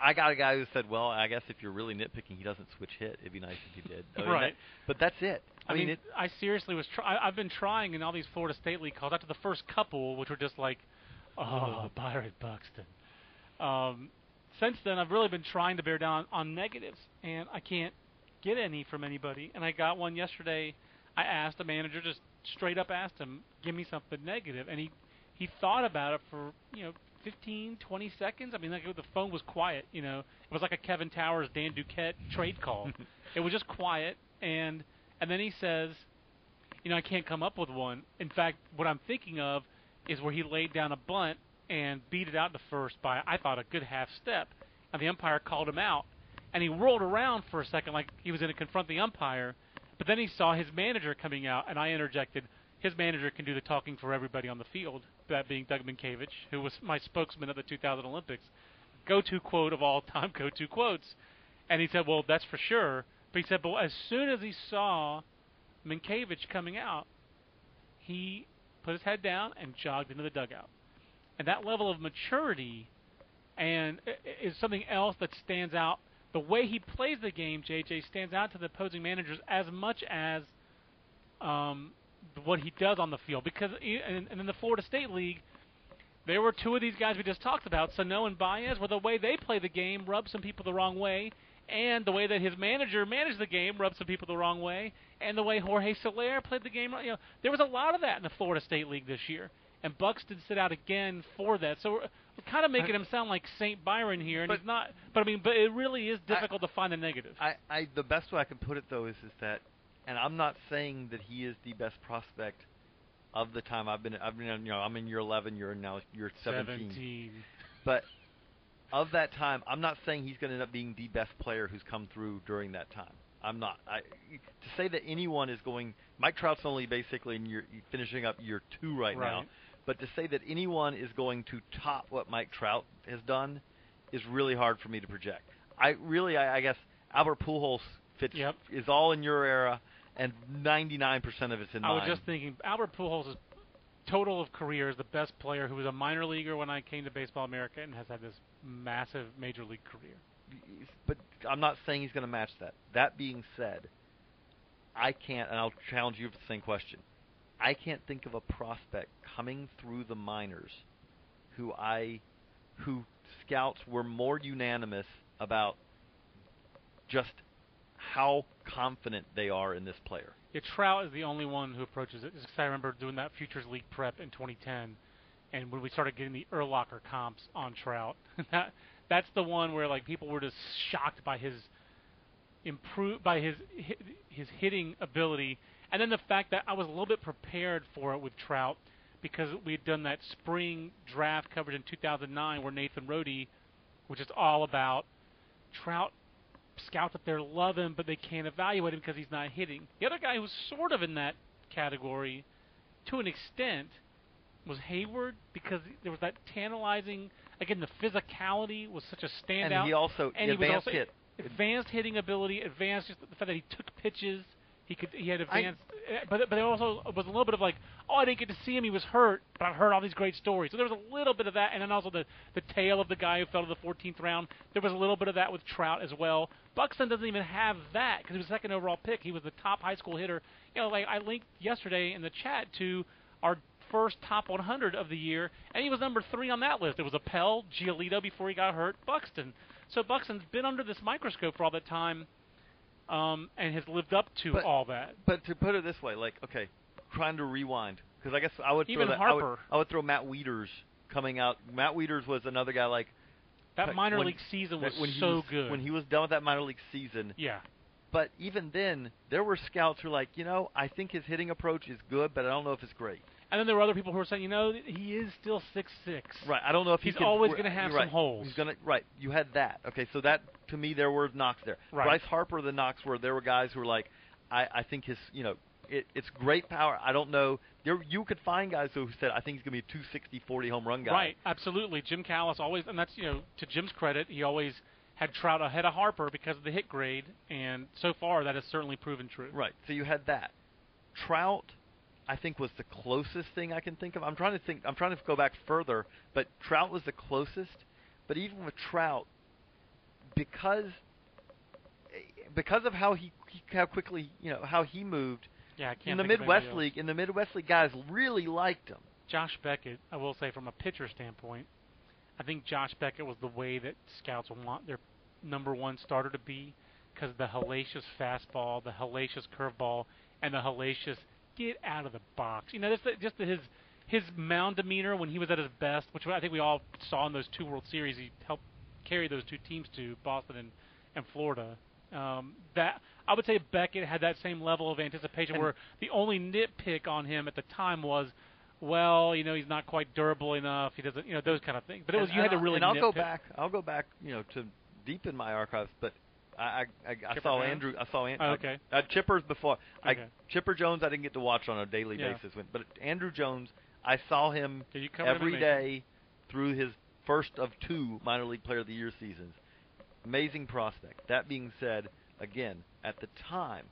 I got a guy who said, "Well, I guess if you're really nitpicking, he doesn't switch hit. It'd be nice if he did." I mean, Right. that- but that's it. I, I, mean, it, I seriously was. Try- I, I've been trying in all these Florida State League calls after the first couple, which were just like, oh, Byron Buxton. Um, since then, I've really been trying to bear down on negatives, and I can't get any from anybody. And I got one yesterday. I asked the manager, just straight up asked him, give me something negative, and he he thought about it for you know 15, 20 seconds. I mean, like the phone was quiet. You know, it was like a Kevin Towers, Dan Duquette trade call. it was just quiet, and and then he says, you know, I can't come up with one. In fact, what I'm thinking of is where he laid down a bunt and beat it out to first by I thought a good half step, and the umpire called him out, and he whirled around for a second like he was going to confront the umpire, but then he saw his manager coming out, and I interjected. His manager can do the talking for everybody on the field, that being Doug Mientkiewicz, who was my spokesman at the 2000 Olympics. Go-to quote of all time, go-to quotes. And he said, "Well, that's for sure." But he said, "But as soon as he saw Mientkiewicz coming out, he put his head down and jogged into the dugout. And that level of maturity and i- i- is something else that stands out. The way he plays the game, JJ, stands out to the opposing managers as much as um, what he does on the field. Because and, and in the Florida State League, there were two of these guys we just talked about, Sano and Baez, where the way they play the game rubs some people the wrong way, and the way that his manager managed the game rubbed some people the wrong way, and the way Jorge Soler played the game. You know, there was a lot of that in the Florida State League this year, and Buxton stood out again for that. So we're, we're kind of making him sound like Saint Byron here, and But- he's not. But I mean, but it really is difficult to find the negative. I, I the best way I can put it though is is that, and I'm not saying that he is the best prospect of the time I've been. I've been, you know, I'm in year 11. You're now you're 17. 17. But of that time, I'm not saying he's going to end up being the best player who's come through during that time. I'm not. I, to say that anyone is going, Mike Trout's only basically in year, finishing up year two right, now. But to say that anyone is going to top what Mike Trout has done is really hard for me to project. I really, I, I guess Albert Pujols fits Yep. is all in your era, and 99% of it's in I mine. was just thinking Albert Pujols is total of career is the best player who was a minor leaguer when I came to Baseball America and has had this massive major league career. but I'm not saying he's going to match that. That being said, I can't, and I'll challenge you with the same question. I can't think of a prospect coming through the minors who I, who scouts were more unanimous about just how confident they are in this player. Yeah, Trout is the only one who approaches it. Just 'cause I remember doing that Futures League prep in 2010, and when we started getting the Erlocker comps on Trout, that that's the one where like people were just shocked by his improve by his his hitting ability, and then the fact that I was a little bit prepared for it with Trout because we had done that spring draft coverage in 2009 where Nathan Rode, which is all about Trout scouts up there love him, but they can't evaluate him because he's not hitting. The other guy who's sort of in that category, to an extent, was Heyward because there was that tantalizing. Again, the physicality was such a standout. And he also and he was advanced also hit. advanced hitting ability, advanced just the fact that he took pitches. He could he had advanced, eh, but but there also was a little bit of like, oh, I didn't get to see him. He was hurt, but I've heard all these great stories. So there was a little bit of that, and then also the the tale of the guy who fell to the 14th round. There was a little bit of that with Trout as well. Buxton doesn't even have that because he was second overall pick. He was the top high school hitter. You know, like I linked yesterday in the chat to our first top 100 of the year, and he was number three on that list. It was Appel, Giolito before he got hurt, Buxton. So Buxton's been under this microscope for all that time, um, and has lived up to But- all that. But to put it this way, like okay, trying to rewind because I guess I would Even throw that, I would. I would throw Matt Wieters coming out. Matt Wieters was another guy like That minor when- league season was when so was, good. when he was done with that minor league season. yeah, But even then, there were scouts who were like, you know, I think his hitting approach is good, but I don't know if it's great. And then there were other people who were saying, you know, he is still six six. Right. I don't know if He's he can, always gonna have you're some right. holes. He's gonna right. You had that. Okay, so that to me there were knocks there. Right. Bryce Harper, the knocks were there were guys who were like, I I think his you know it, it's great power. I don't know. There you could find guys who said I think he's gonna be a 260 40 home run guy. Right, absolutely. Jim Callis always, and that's you know to Jim's credit, he always had Trout ahead of Harper because of the hit grade, and so far that has certainly proven true. Right. So you had that. Trout, I think was the closest thing I can think of. I'm trying to think. I'm trying to go back further, but Trout was the closest. But even with Trout, because because of how he, he how quickly you know how he moved Yeah, I can't in the Midwest. League, in the Midwest League, guys really liked him. Josh Beckett, I will say from a pitcher standpoint, I think Josh Beckett was the way that scouts want their number one starter to be because the hellacious fastball, the hellacious curveball, and the hellacious get out of the box. You know, just, the- just the, his his mound demeanor when he was at his best, which I think we all saw in those two World Series. He helped carry those two teams to Boston and, and Florida. Um, that I would say Beckett had that same level of anticipation, And- where the only nitpick on him at the time was well, you know, he's not quite durable enough. He doesn't, you know, those kind of things. But it was you had to really. And I'll go back. I'll go back. You know, to deep in my archives, but. I I, I, I saw Jones? Andruw. I saw An- Oh, okay. uh, Chippers before. Okay. I, Chipper Jones, I didn't get to watch on a daily Yeah. basis, with, but Andruw Jones, I saw him Yeah, you covered him every day through his first of two minor league player of the year seasons. Amazing prospect. That being said, again, at the time,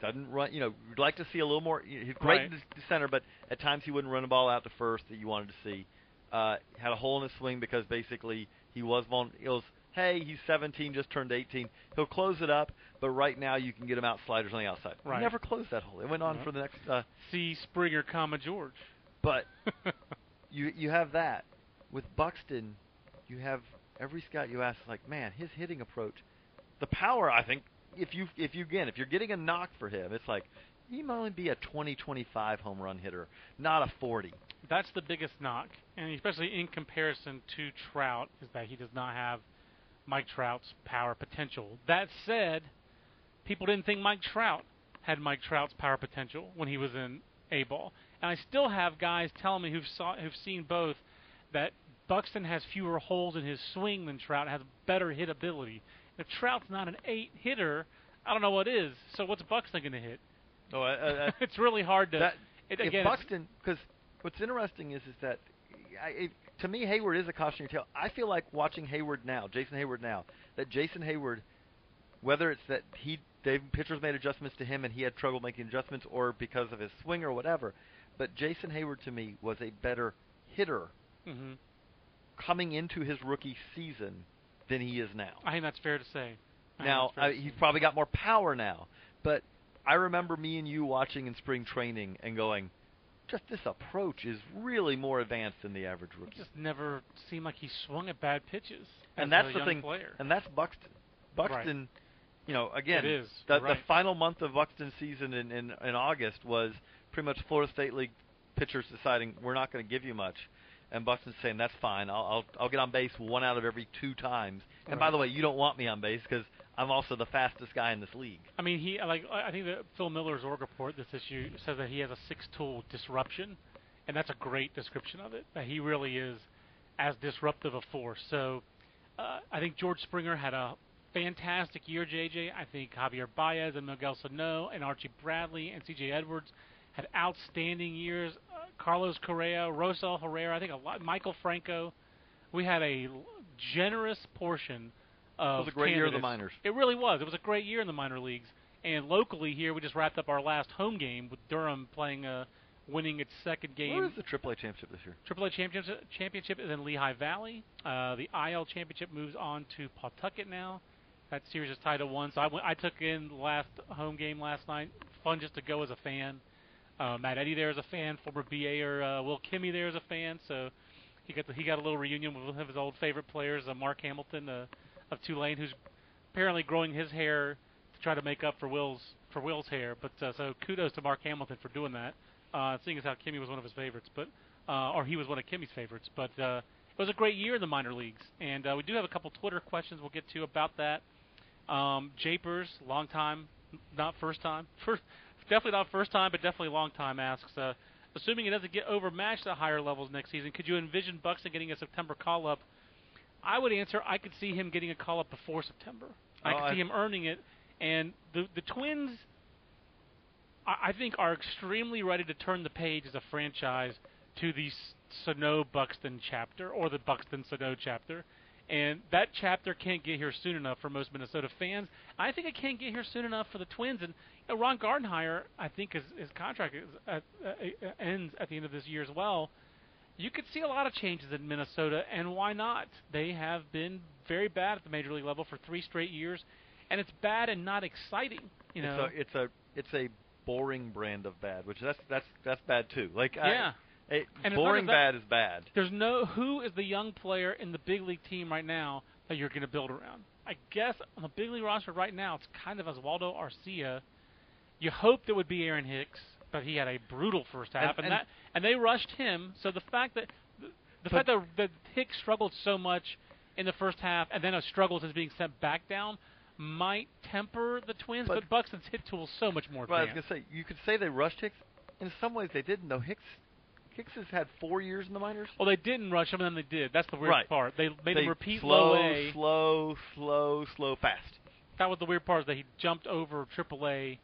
doesn't run. You know, you'd like to see a little more. He's great Right. in the center, but at times he wouldn't run the ball out to first that you wanted to see. Uh, had a hole in his swing because basically he was vul- it was hey he's 17 just turned 18 he'll close it up but right now you can get him out sliders on the outside Right. he never closed that hole it went on for the next uh, See Springer, comma George. but you you have that with Buxton. You have every scout you ask is like, man, his hitting approach, the power. I think if you if you again if you're getting a knock for him, it's like he might only be a 20 25 home run hitter, not a 40. That's the biggest knock, and especially in comparison to Trout, is that he does not have Mike Trout's power potential. That said, people didn't think Mike Trout had Mike Trout's power potential when he was in A ball, and I still have guys telling me who've saw who've seen both that Buxton has fewer holes in his swing than Trout has better hit ability. If Trout's not an eight hitter, I don't know what is. So what's Buxton going to hit? Oh, uh, it's really hard to. that it, again, it's- Buxton, because what's interesting is is that I, to me Heyward is a cautionary tale. I feel like watching Heyward now, Jason Heyward now, that Jason Heyward, whether it's that he they pitchers made adjustments to him and he had trouble making adjustments, or because of his swing or whatever, but Jason Heyward to me was a better hitter Mhm. coming into his rookie season than he is now. I think that's fair to say. I Now I, he's probably got more power now, but I remember me and you watching in spring training and going, just this approach is really more advanced than the average He rookie. just never seemed like he swung at bad pitches. And that's the thing, Player. and that's Buxton. Buxton, you know, again, the, You're the final month of Buxton's season in, in in August was pretty much Florida State League pitchers deciding we're not going to give you much. And Buxton's saying that's fine. I'll, I'll I'll get on base one out of every two times. And by the way, you don't want me on base because I'm also the fastest guy in this league. I mean, he like I think that Phil Miller's org report this issue says that he has a six-tool disruption, and that's a great description of it. That he really is as disruptive a force. So uh, I think George Springer had a fantastic year, JJ. I think Javier Baez and Miguel Sano and Archie Bradley and C.J. Edwards had outstanding years. Uh, Carlos Correa, Rosell Herrera, I think a lot. Maikel Franco. We had a generous portion of It was a great year of the candidates. minors. It really was. It was a great year in the minor leagues. And locally here, we just wrapped up our last home game with Durham playing, uh, winning its second game. Where is the AAA championship this year? AAA championship championship is in Lehigh Valley. Uh, the IL championship moves on to Pawtucket now. That series is tied at one. So I, went, I took in the last home game last night. Fun just to go as a fan. Uh, Matt Eddy there as a fan. Former BAer uh, Will Kimmey there as a fan. So he got the, he got a little reunion with one of his old favorite players, uh, Mark Hamilton uh, of Tulane, who's apparently growing his hair to try to make up for Will's for Will's hair. But uh, so kudos to Mark Hamilton for doing that. Uh, seeing as how Kimmey was one of his favorites, but uh, or he was one of Kimmey's favorites. But uh, it was a great year in the minor leagues, and uh, we do have a couple Twitter questions we'll get to about that. Um, Japers, long time, not first time, first, definitely not first time, but definitely long time. Asks, uh, assuming it doesn't get overmatched at higher levels next season, could you envision Buxton getting a September call up? I would answer, I could see him getting a call up before September. I Oh, could I- see him earning it, and the the Twins, I, I think, are extremely ready to turn the page as a franchise to the Sano Buxton chapter or the Buxton Sano chapter. And that chapter can't get here soon enough for most Minnesota fans. I think it can't get here soon enough for the Twins. And you know, Ron Gardenhire, I think his, his contract is at, uh, uh, ends at the end of this year as well. You could see a lot of changes in Minnesota, and why not? They have been very bad at the major league level for three straight years, and it's bad and not exciting. You know, It's a it's a it's a boring brand of bad, which that's that's that's bad too. Like Yeah. I, it, And boring bad is bad. There's no who is the young player in the big league team right now that you're going to build around. I guess on the big league roster right now, it's kind of Oswaldo Arcia. You hoped it would be Aaron Hicks, but he had a brutal first half, and, And- and- that and they rushed him. So the fact that the, the fact that, that Hicks struggled so much in the first half, and then a struggled as being sent back down, might temper the Twins. But, But- Buxton's hit tool is so much more Well, I was gonna say you could say they rushed Hicks. In some ways, they didn't. Though Hicks Hicks has had four years in the minors. well, they didn't rush him, and then they did. That's the weird Right. part. They made they him repeat slow, low A. slow, slow, slow, fast. that was the weird part is that he jumped over AAA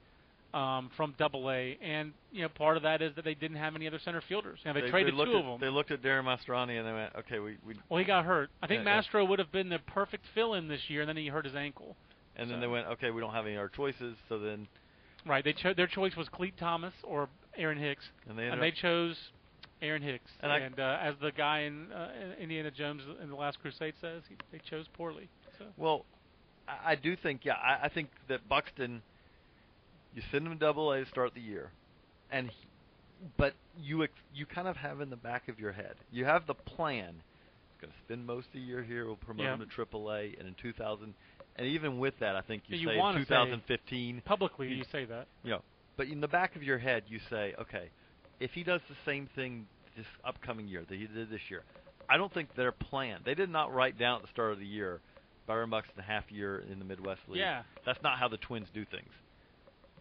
um, from Double A, and you know part of that is that they didn't have any other center fielders. You know, they, traded looked two at, of them. They looked at Darin Mastroianni and they went, "Okay, we, we." well, he got hurt. I think Yeah, yeah. Would have been the perfect fill-in this year, and then he hurt his ankle. And then they went, "Okay, we don't have any other choices." So then, Right? They cho- their choice was Clete Thomas or Aaron Hicks, and they and they chose Aaron Hicks. And I- uh, as the guy in uh, Indiana Jones in the Last Crusade says, he, they chose poorly. So Well, I, I do think, yeah, I, I think that Buxton, you send him to Double A to start the year, and he, but you ex- you kind of have in the back of your head, you have the plan. He's going to spend most of the year here. We'll promote Yeah. him to Triple A, and in 2000, and even with that, I think you, you say wanna in say- 2015, publicly, You- you say that. you know, but in the back of your head, you say, okay, if he does the same thing this upcoming year that he did this year, I don't think their plan. They did not write down at the start of the year Byron Buxton the half year in the Midwest League. Yeah. That's not how the Twins do things.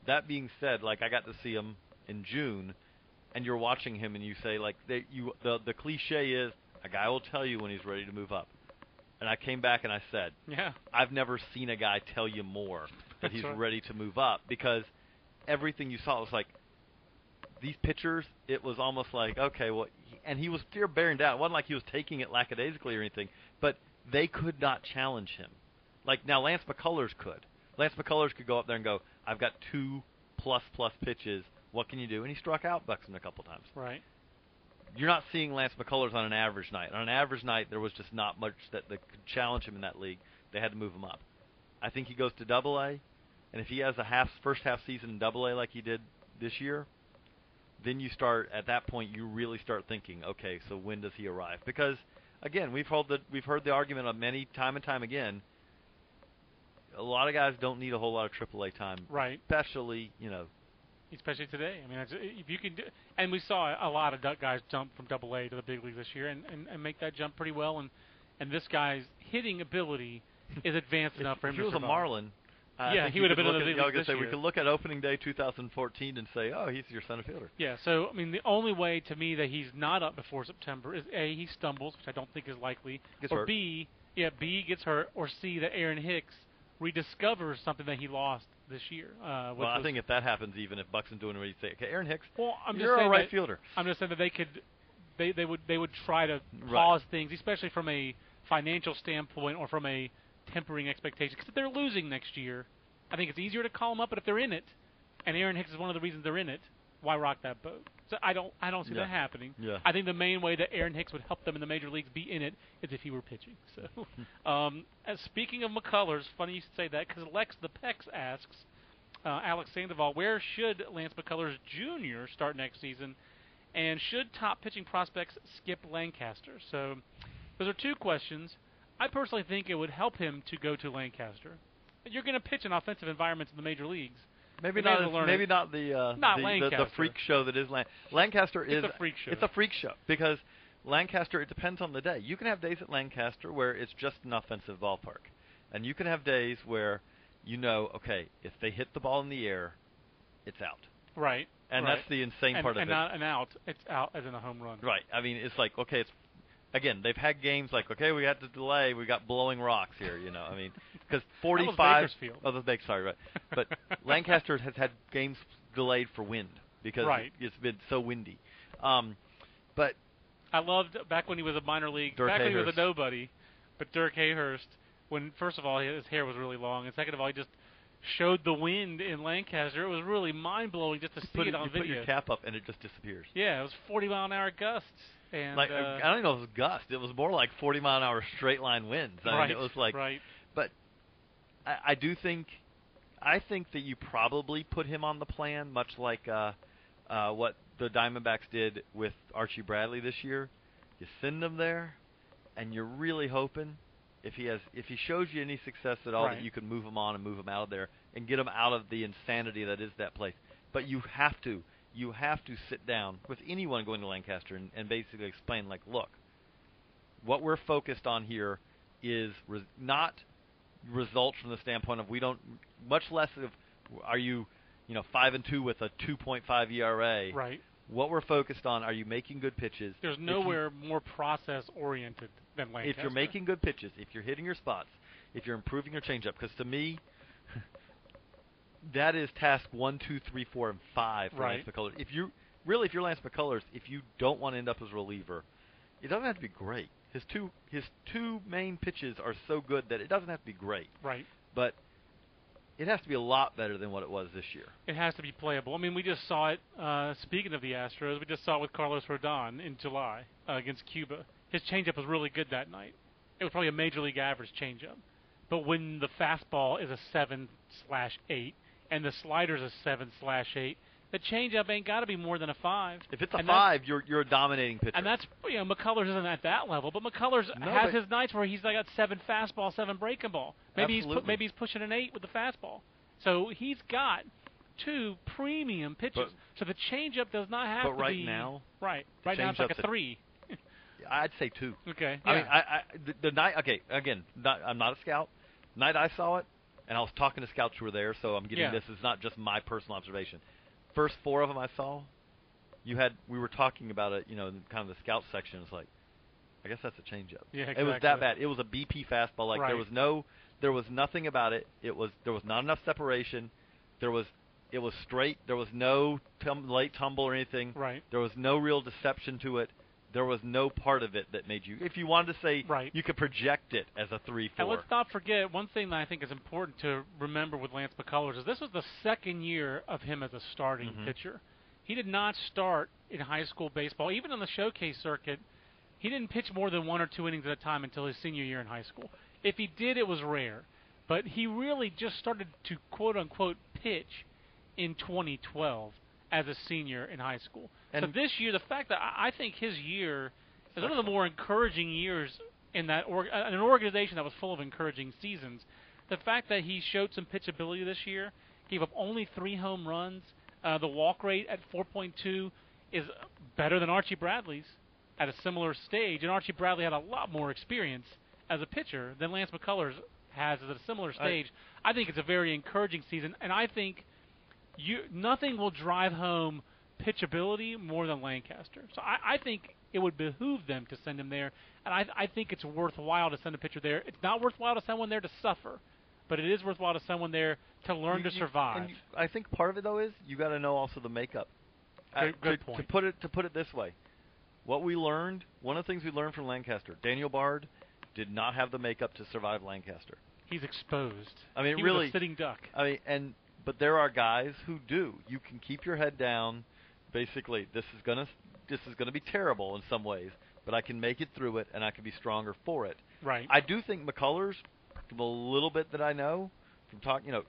That being said, like I got to see him in June, and you're watching him, and you say like they, you the the cliche is a guy will tell you when he's ready to move up. And I came back and I said, Yeah. I've never seen a guy tell you more that That's he's right. ready to move up because everything you saw was like these pitchers. It was almost like okay, well, and he was still bearing down. It wasn't like he was taking it lackadaisically or anything, but they could not challenge him. Like now, Lance McCullers could. Lance McCullers could go up there and go, "I've got two plus plus pitches. What can you do?" And he struck out Buxton a couple times Right. you're not seeing Lance McCullers on an average night. On an average night, there was just not much that, that could challenge him in that league. They had to move him up. I think he goes to Double A, and if he has a half first half season in Double A like he did this year, then you start at that point. You really start thinking, okay, so when does he arrive? Because again, we've heard the we've heard the argument of many time and time again. A lot of guys don't need a whole lot of Triple A time, Right. especially you know especially today. I mean, if you can, do, and we saw a lot of duck guys jump from Double A to the big leagues this year, and, and, and make that jump pretty well. And and this guy's hitting ability is advanced enough for him he to was a. Marlin, I Yeah, he would have been in the at- I was gonna this say we could look at opening day 2014 and say, oh, he's your center fielder. Yeah, so I mean, the only way to me that he's not up before September is a he stumbles, which I don't think is likely, Gets or hurt. b yeah b gets hurt, or c that Aaron Hicks rediscovers something that he lost this year. Uh, Well, I think if that happens, even if Buxton's doing what say, okay, Aaron Hicks, well, I'm just you're saying a right that, fielder. I'm just saying that they could, they they would they would try to Right. pause things, especially from a financial standpoint or from a tempering expectation. Because if they're losing next year, I think it's easier to call them up. But if they're in it, and Aaron Hicks is one of the reasons they're in it, why rock that boat? So I don't I don't see Yeah. that happening. Yeah. I think the main way that Aaron Hicks would help them in the major leagues be in it is if he were pitching. So, um, and speaking of McCullers, funny you should say that because Lex the Pex asks uh, Alex Sandoval, where should Lance McCullers Jr. start next season, and should top pitching prospects skip Lancaster? So, those are two questions. I personally think it would help him to go to Lancaster. You're going to pitch in offensive environments in the major leagues. Maybe not. as as- well learn maybe it. not the, uh, Not the, the the freak show that is Lan- Lancaster. It's is a freak show. It's a freak show because Lancaster. It depends on the day. You can have days at Lancaster where it's just an offensive ballpark, and you can have days where you know, okay, if they hit the ball in the air, it's out, Right. and right. that's the insane and, part and of it. And not an out. It's out as in a home run. Right. I mean, it's like okay, it's again they've had games like okay, we got to delay, we got blowing rocks here. You know, I mean, because 45. Bakersfield. Oh, the Bake, sorry, right. But Lancaster has had games delayed for wind because Right. it's been so windy. Um, but I loved back when he was a minor league, Dirk back when he was a nobody. But Dirk Hayhurst, when first of all his hair was really long, and second of all he just showed the wind in Lancaster. It was really mind blowing just to see put, it it- on you put video. your cap up and it just disappears. Yeah, it was 40 mile an hour gusts, and like uh, I don't even know if it was gust. It was more like 40 mile an hour straight line winds. I right, mean, it was like. right. But I, I do think, I think that you probably put him on the plan, much like uh, uh, what the Diamondbacks did with Archie Bradley this year. You send him there, and you're really hoping if he has, if he shows you any success at all, Right. that you can move him on and move him out of there and get him out of the insanity that is that place. But you have to, you have to sit down with anyone going to Lancaster and, and basically explain, like, look, what we're focused on here is res- not results from the standpoint of we don't much less of are you you know five and two with a 2.5 ERA. Right. What we're focused on are you making good pitches? There's If you- nowhere more process oriented than Lancaster. if you're making good pitches, if you're hitting your spots, if you're improving your changeup, because to me, that is task one, two, three, four, and five for Right. Lance McCullers. If you really, if you're Lance McCullers, if you don't want to end up as a reliever, it doesn't have to be great. His two his two main pitches are so good that it doesn't have to be great, right. but it has to be a lot better than what it was this year. It has to be playable. I mean, we just saw it. Uh, speaking of the Astros, we just saw it with Carlos Rodon in July uh, against Cuba. His changeup was really good that night. It was probably a major league average changeup. But when the fastball is a seven slash eight and the slider's a seven slash eight, the changeup ain't got to be more than a five. If it's a And five, you're you're a dominating pitcher. And that's you know McCullers isn't at that level, but McCullers No, has his nights where he's like got seven fastball, seven breaking ball. Maybe he's pu- maybe he's pushing an eight with the fastball. So he's got two premium pitches. But- so the changeup does not have but to right be now, right. Right now it's like a a- three. I'd say two. Okay. I yeah. mean, I, I the, the night. Okay, again, not, I'm not a scout. Night I saw it, and I was talking to scouts who were there, so I'm getting Yeah. this is not just my personal observation. First four of them I saw, you had we were talking about it, you know, in kind of the scout section. It's like, I guess that's a changeup. Yeah, exactly. It was that bad. It was a BP fastball. Like Right. there was no, there was nothing about it. It was there was not enough separation. There was, it was straight. There was no tum- late tumble or anything. right. There was no real deception to it. There was no part of it that made you. If you wanted to say, Right. you could project it as a three four. And let's not forget one thing that I think is important to remember with Lance McCullers is this was the second year of him as a starting Mhm. pitcher. He did not start in high school baseball, even on the showcase circuit. He didn't pitch more than one or two innings at a time until his senior year in high school. If he did, it was rare. But he really just started to quote unquote pitch in 2012 as a senior in high school. So this year, the fact that I I think his year is one of the more encouraging years in that org- uh, an organization that was full of encouraging seasons. The fact that he showed some pitchability this year, gave up only three home runs, uh, the walk rate at 4.2 is better than Archie Bradley's at a similar stage, and Archie Bradley had a lot more experience as a pitcher than Lance McCullers has at a similar stage. I, I think it's a very encouraging season, and I think you nothing will drive home pitchability more than Lancaster. So I, I think it would behoove them to send him there, and I, I think it's worthwhile to send a pitcher there. It's not worthwhile to send one there to suffer, but it is worthwhile to send one there to learn You- to survive. you- I think part of it though is you got to know also the makeup. Uh, Good- good to, point. To put it to put it this way, what we learned, one of the things we learned from Lancaster, Daniel Bard did not have the makeup to survive Lancaster. He's exposed. I mean, he really- sitting duck. I mean, and but there are guys who do. You can keep your head down. Basically, this is gonna this is gonna be terrible in some ways, but I can make it through it, and I can be stronger for it. Right. I do think McCullers, from a little bit that I know, from talking, you know,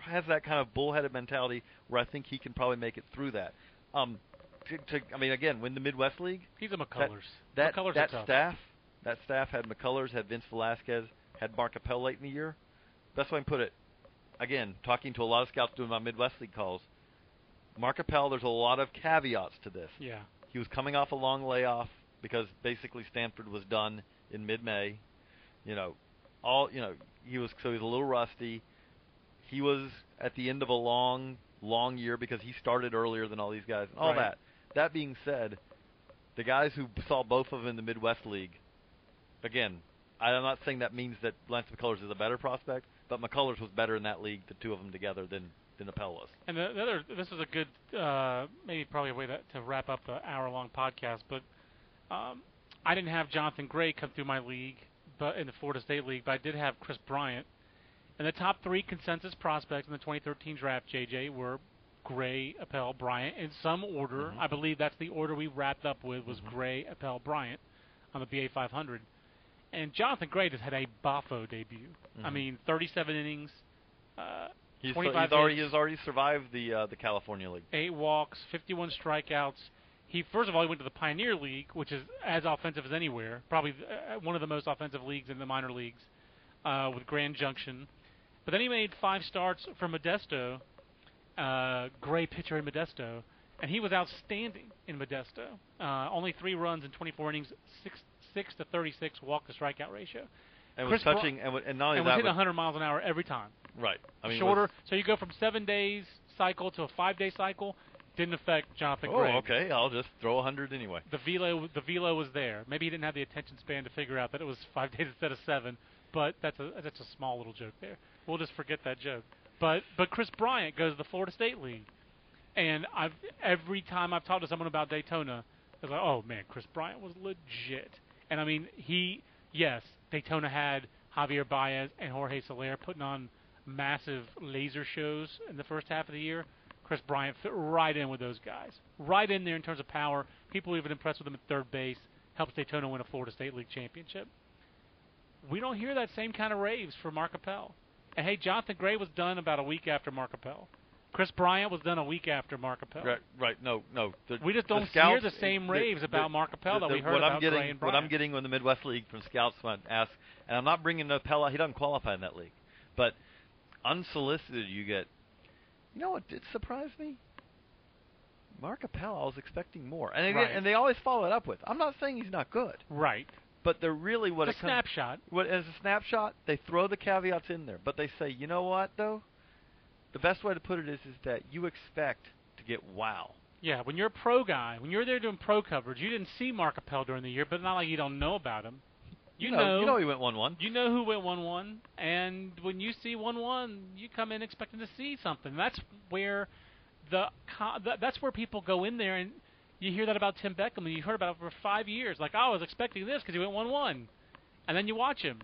has that kind of bullheaded mentality where I think he can probably make it through that. Um, to, to, I mean, again, win the Midwest League. He's a McCullers. That McCullers that are tough. staff, that staff had McCullers, had Vince Velasquez, had Mark Appel late in the year. Best way I can put it. Again, talking to a lot of scouts doing my Midwest League calls. Mark Appel, there's a lot of caveats to this. Yeah. He was coming off a long layoff because basically Stanford was done in mid-May. You know, all you know, he was so he was a little rusty. He was at the end of a long, long year because he started earlier than all these guys. All Right. that. That being said, the guys who saw both of them in the Midwest League, again, I'm not saying that means that Lance McCullers is a better prospect, but McCullers was better in that league, the two of them together, than than Appel was. And the, the other, this is a good, uh, maybe probably a way to, to wrap up the hour-long podcast. But um, I didn't have Jonathan Gray come through my league, but in the Florida State League, but I did have Kris Bryant. And the top three consensus prospects in the 2013 draft, JJ, were Gray, Appel, Bryant in some order. Mhm. I believe that's the order we wrapped up with was Gray, Appel, Bryant on the BA 500. And Jonathan Gray just had a boffo debut. I Mhm. mean, 37 innings. Uh, He's, 25 he's already he's already survived the uh, the California League. eight walks, 51 strikeouts. He first of all he went to the Pioneer League, which is as offensive as anywhere, probably uh, one of the most offensive leagues in the minor leagues, uh, with Grand Junction. But then he made five starts for Modesto, uh, Gray pitcher in Modesto, and he was outstanding in Modesto. Uh, only three runs in 24 innings, six six to 36 walk to strikeout ratio, and Chris was touching and, and not only and was that hitting 100 miles an hour every time. right. I mean Shorter, so you go from seven days cycle to a five day cycle. Didn't affect Jonathan oh, Gray. okay. I'll just throw hundred anyway. the velo the velo was there. Maybe he didn't have the attention span to figure out that it was five days instead of seven. But that's a that's a small little joke there. We'll just forget that joke. But but Kris Bryant goes to the Florida State League, and I've every time I've talked to someone about Daytona, they're like, oh man, Kris Bryant was legit. And I mean he yes Daytona had Javier Baez and Jorge Soler putting on massive laser shows in the first half of the year. Kris Bryant fit right in with those guys. Right in there in terms of power. People even impressed with him at third base. Helps Daytona win a Florida State League championship. We don't hear that same kind of raves for Mark Appel. And hey, Jonathan Gray was done about a week after Mark Appel. Kris Bryant was done a week after Mark Appel. Right, right. No, no. The, We just don't scouts, hear the same raves the- about the- that we heard what about I'm getting, Gray and What I'm getting in the Midwest League from scouts when I ask, and I'm not bringing Appel. out, He doesn't qualify in that league, but unsolicited, you get. You know what did surprise me? Mark Appel, I was expecting more, and again, Right. and they always follow it up with. I'm not saying he's not good, Right. but they're really what It's a snapshot. What as a snapshot, they throw the caveats in there, but they say, you know what though? The best way to put it is is that you expect to get wow. Yeah, when you're a pro guy, when you're there doing pro coverage, you didn't see Mark Appel during the year, but not like you don't know about him. You, know, you know he went one one. You know who went one one, and when you see one one, you come in expecting to see something. That's where the that's where people go in there, and you hear that about Tim Beckham, and you heard about it for five years. Like, oh, I was expecting this because he went one one, and then you watch him,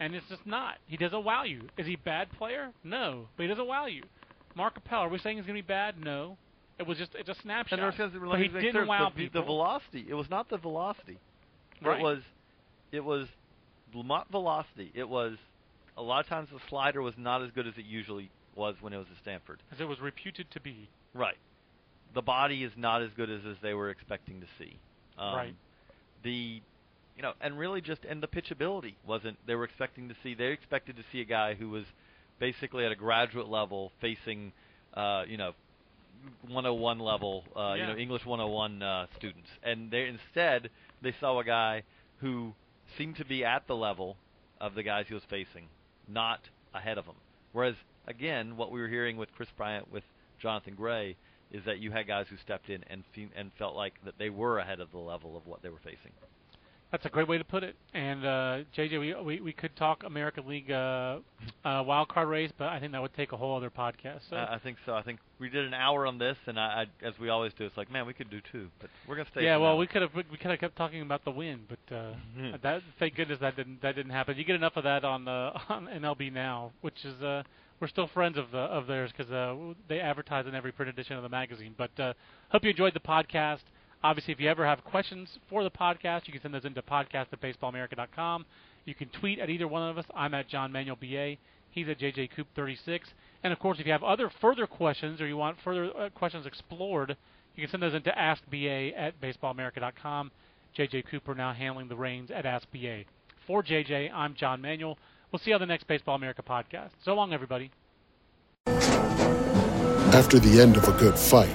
and it's just not. He doesn't wow you. Is he a bad player? No, but he doesn't wow you. Mark Appel, are we saying he's gonna be bad? No. It was just it's a snapshot. And but he didn't wow the, people. the velocity. It was not the velocity. Right. It was, it was not velocity. It was a lot of times the slider was not as good as it usually was when it was at Stanford. as it was reputed to be. Right. The body is not as good as as they were expecting to see. Um, Right. The, you know, and really just and the pitchability wasn't. They were expecting to see. They expected to see a guy who was basically at a graduate level facing, uh, you know, 101 level, uh, you know, English 101 uh, students, and they instead they saw a guy who seemed to be at the level of the guys he was facing. not ahead of them. Whereas again, what we were hearing with Kris Bryant with Jonathan Gray is that you had guys who stepped in and fe- and felt like that they were ahead of the level of what they were facing. That's a great way to put it. And uh, JJ, we, we we could talk American League uh, uh, wild card race, but I think that would take a whole other podcast. So. I, I think so. I think we did an hour on this, and I, I, as we always do, it's like, man, we could do two, but we're gonna stay. yeah, well, we could have we could have kept talking about the win, but uh, Mhm. that thank goodness that didn't that didn't happen. You get enough of that on uh, on MLB now, which is uh, we're still friends of the of theirs because uh, they advertise in every print edition of the magazine. But uh, hope you enjoyed the podcast. Obviously, if you ever have questions for the podcast, you can send those into podcast at baseballamerica.com. You can tweet at either one of us. I'm at John Manuel BA. He's at JJ Coop 36. And of course, if you have other further questions or you want further uh, questions explored, you can send those into askba at baseballamerica.com. JJ Cooper now handling the reins at AskBA. For JJ, I'm John Manuel. We'll see you on the next Baseball America podcast. So long, everybody. After the end of a good fight,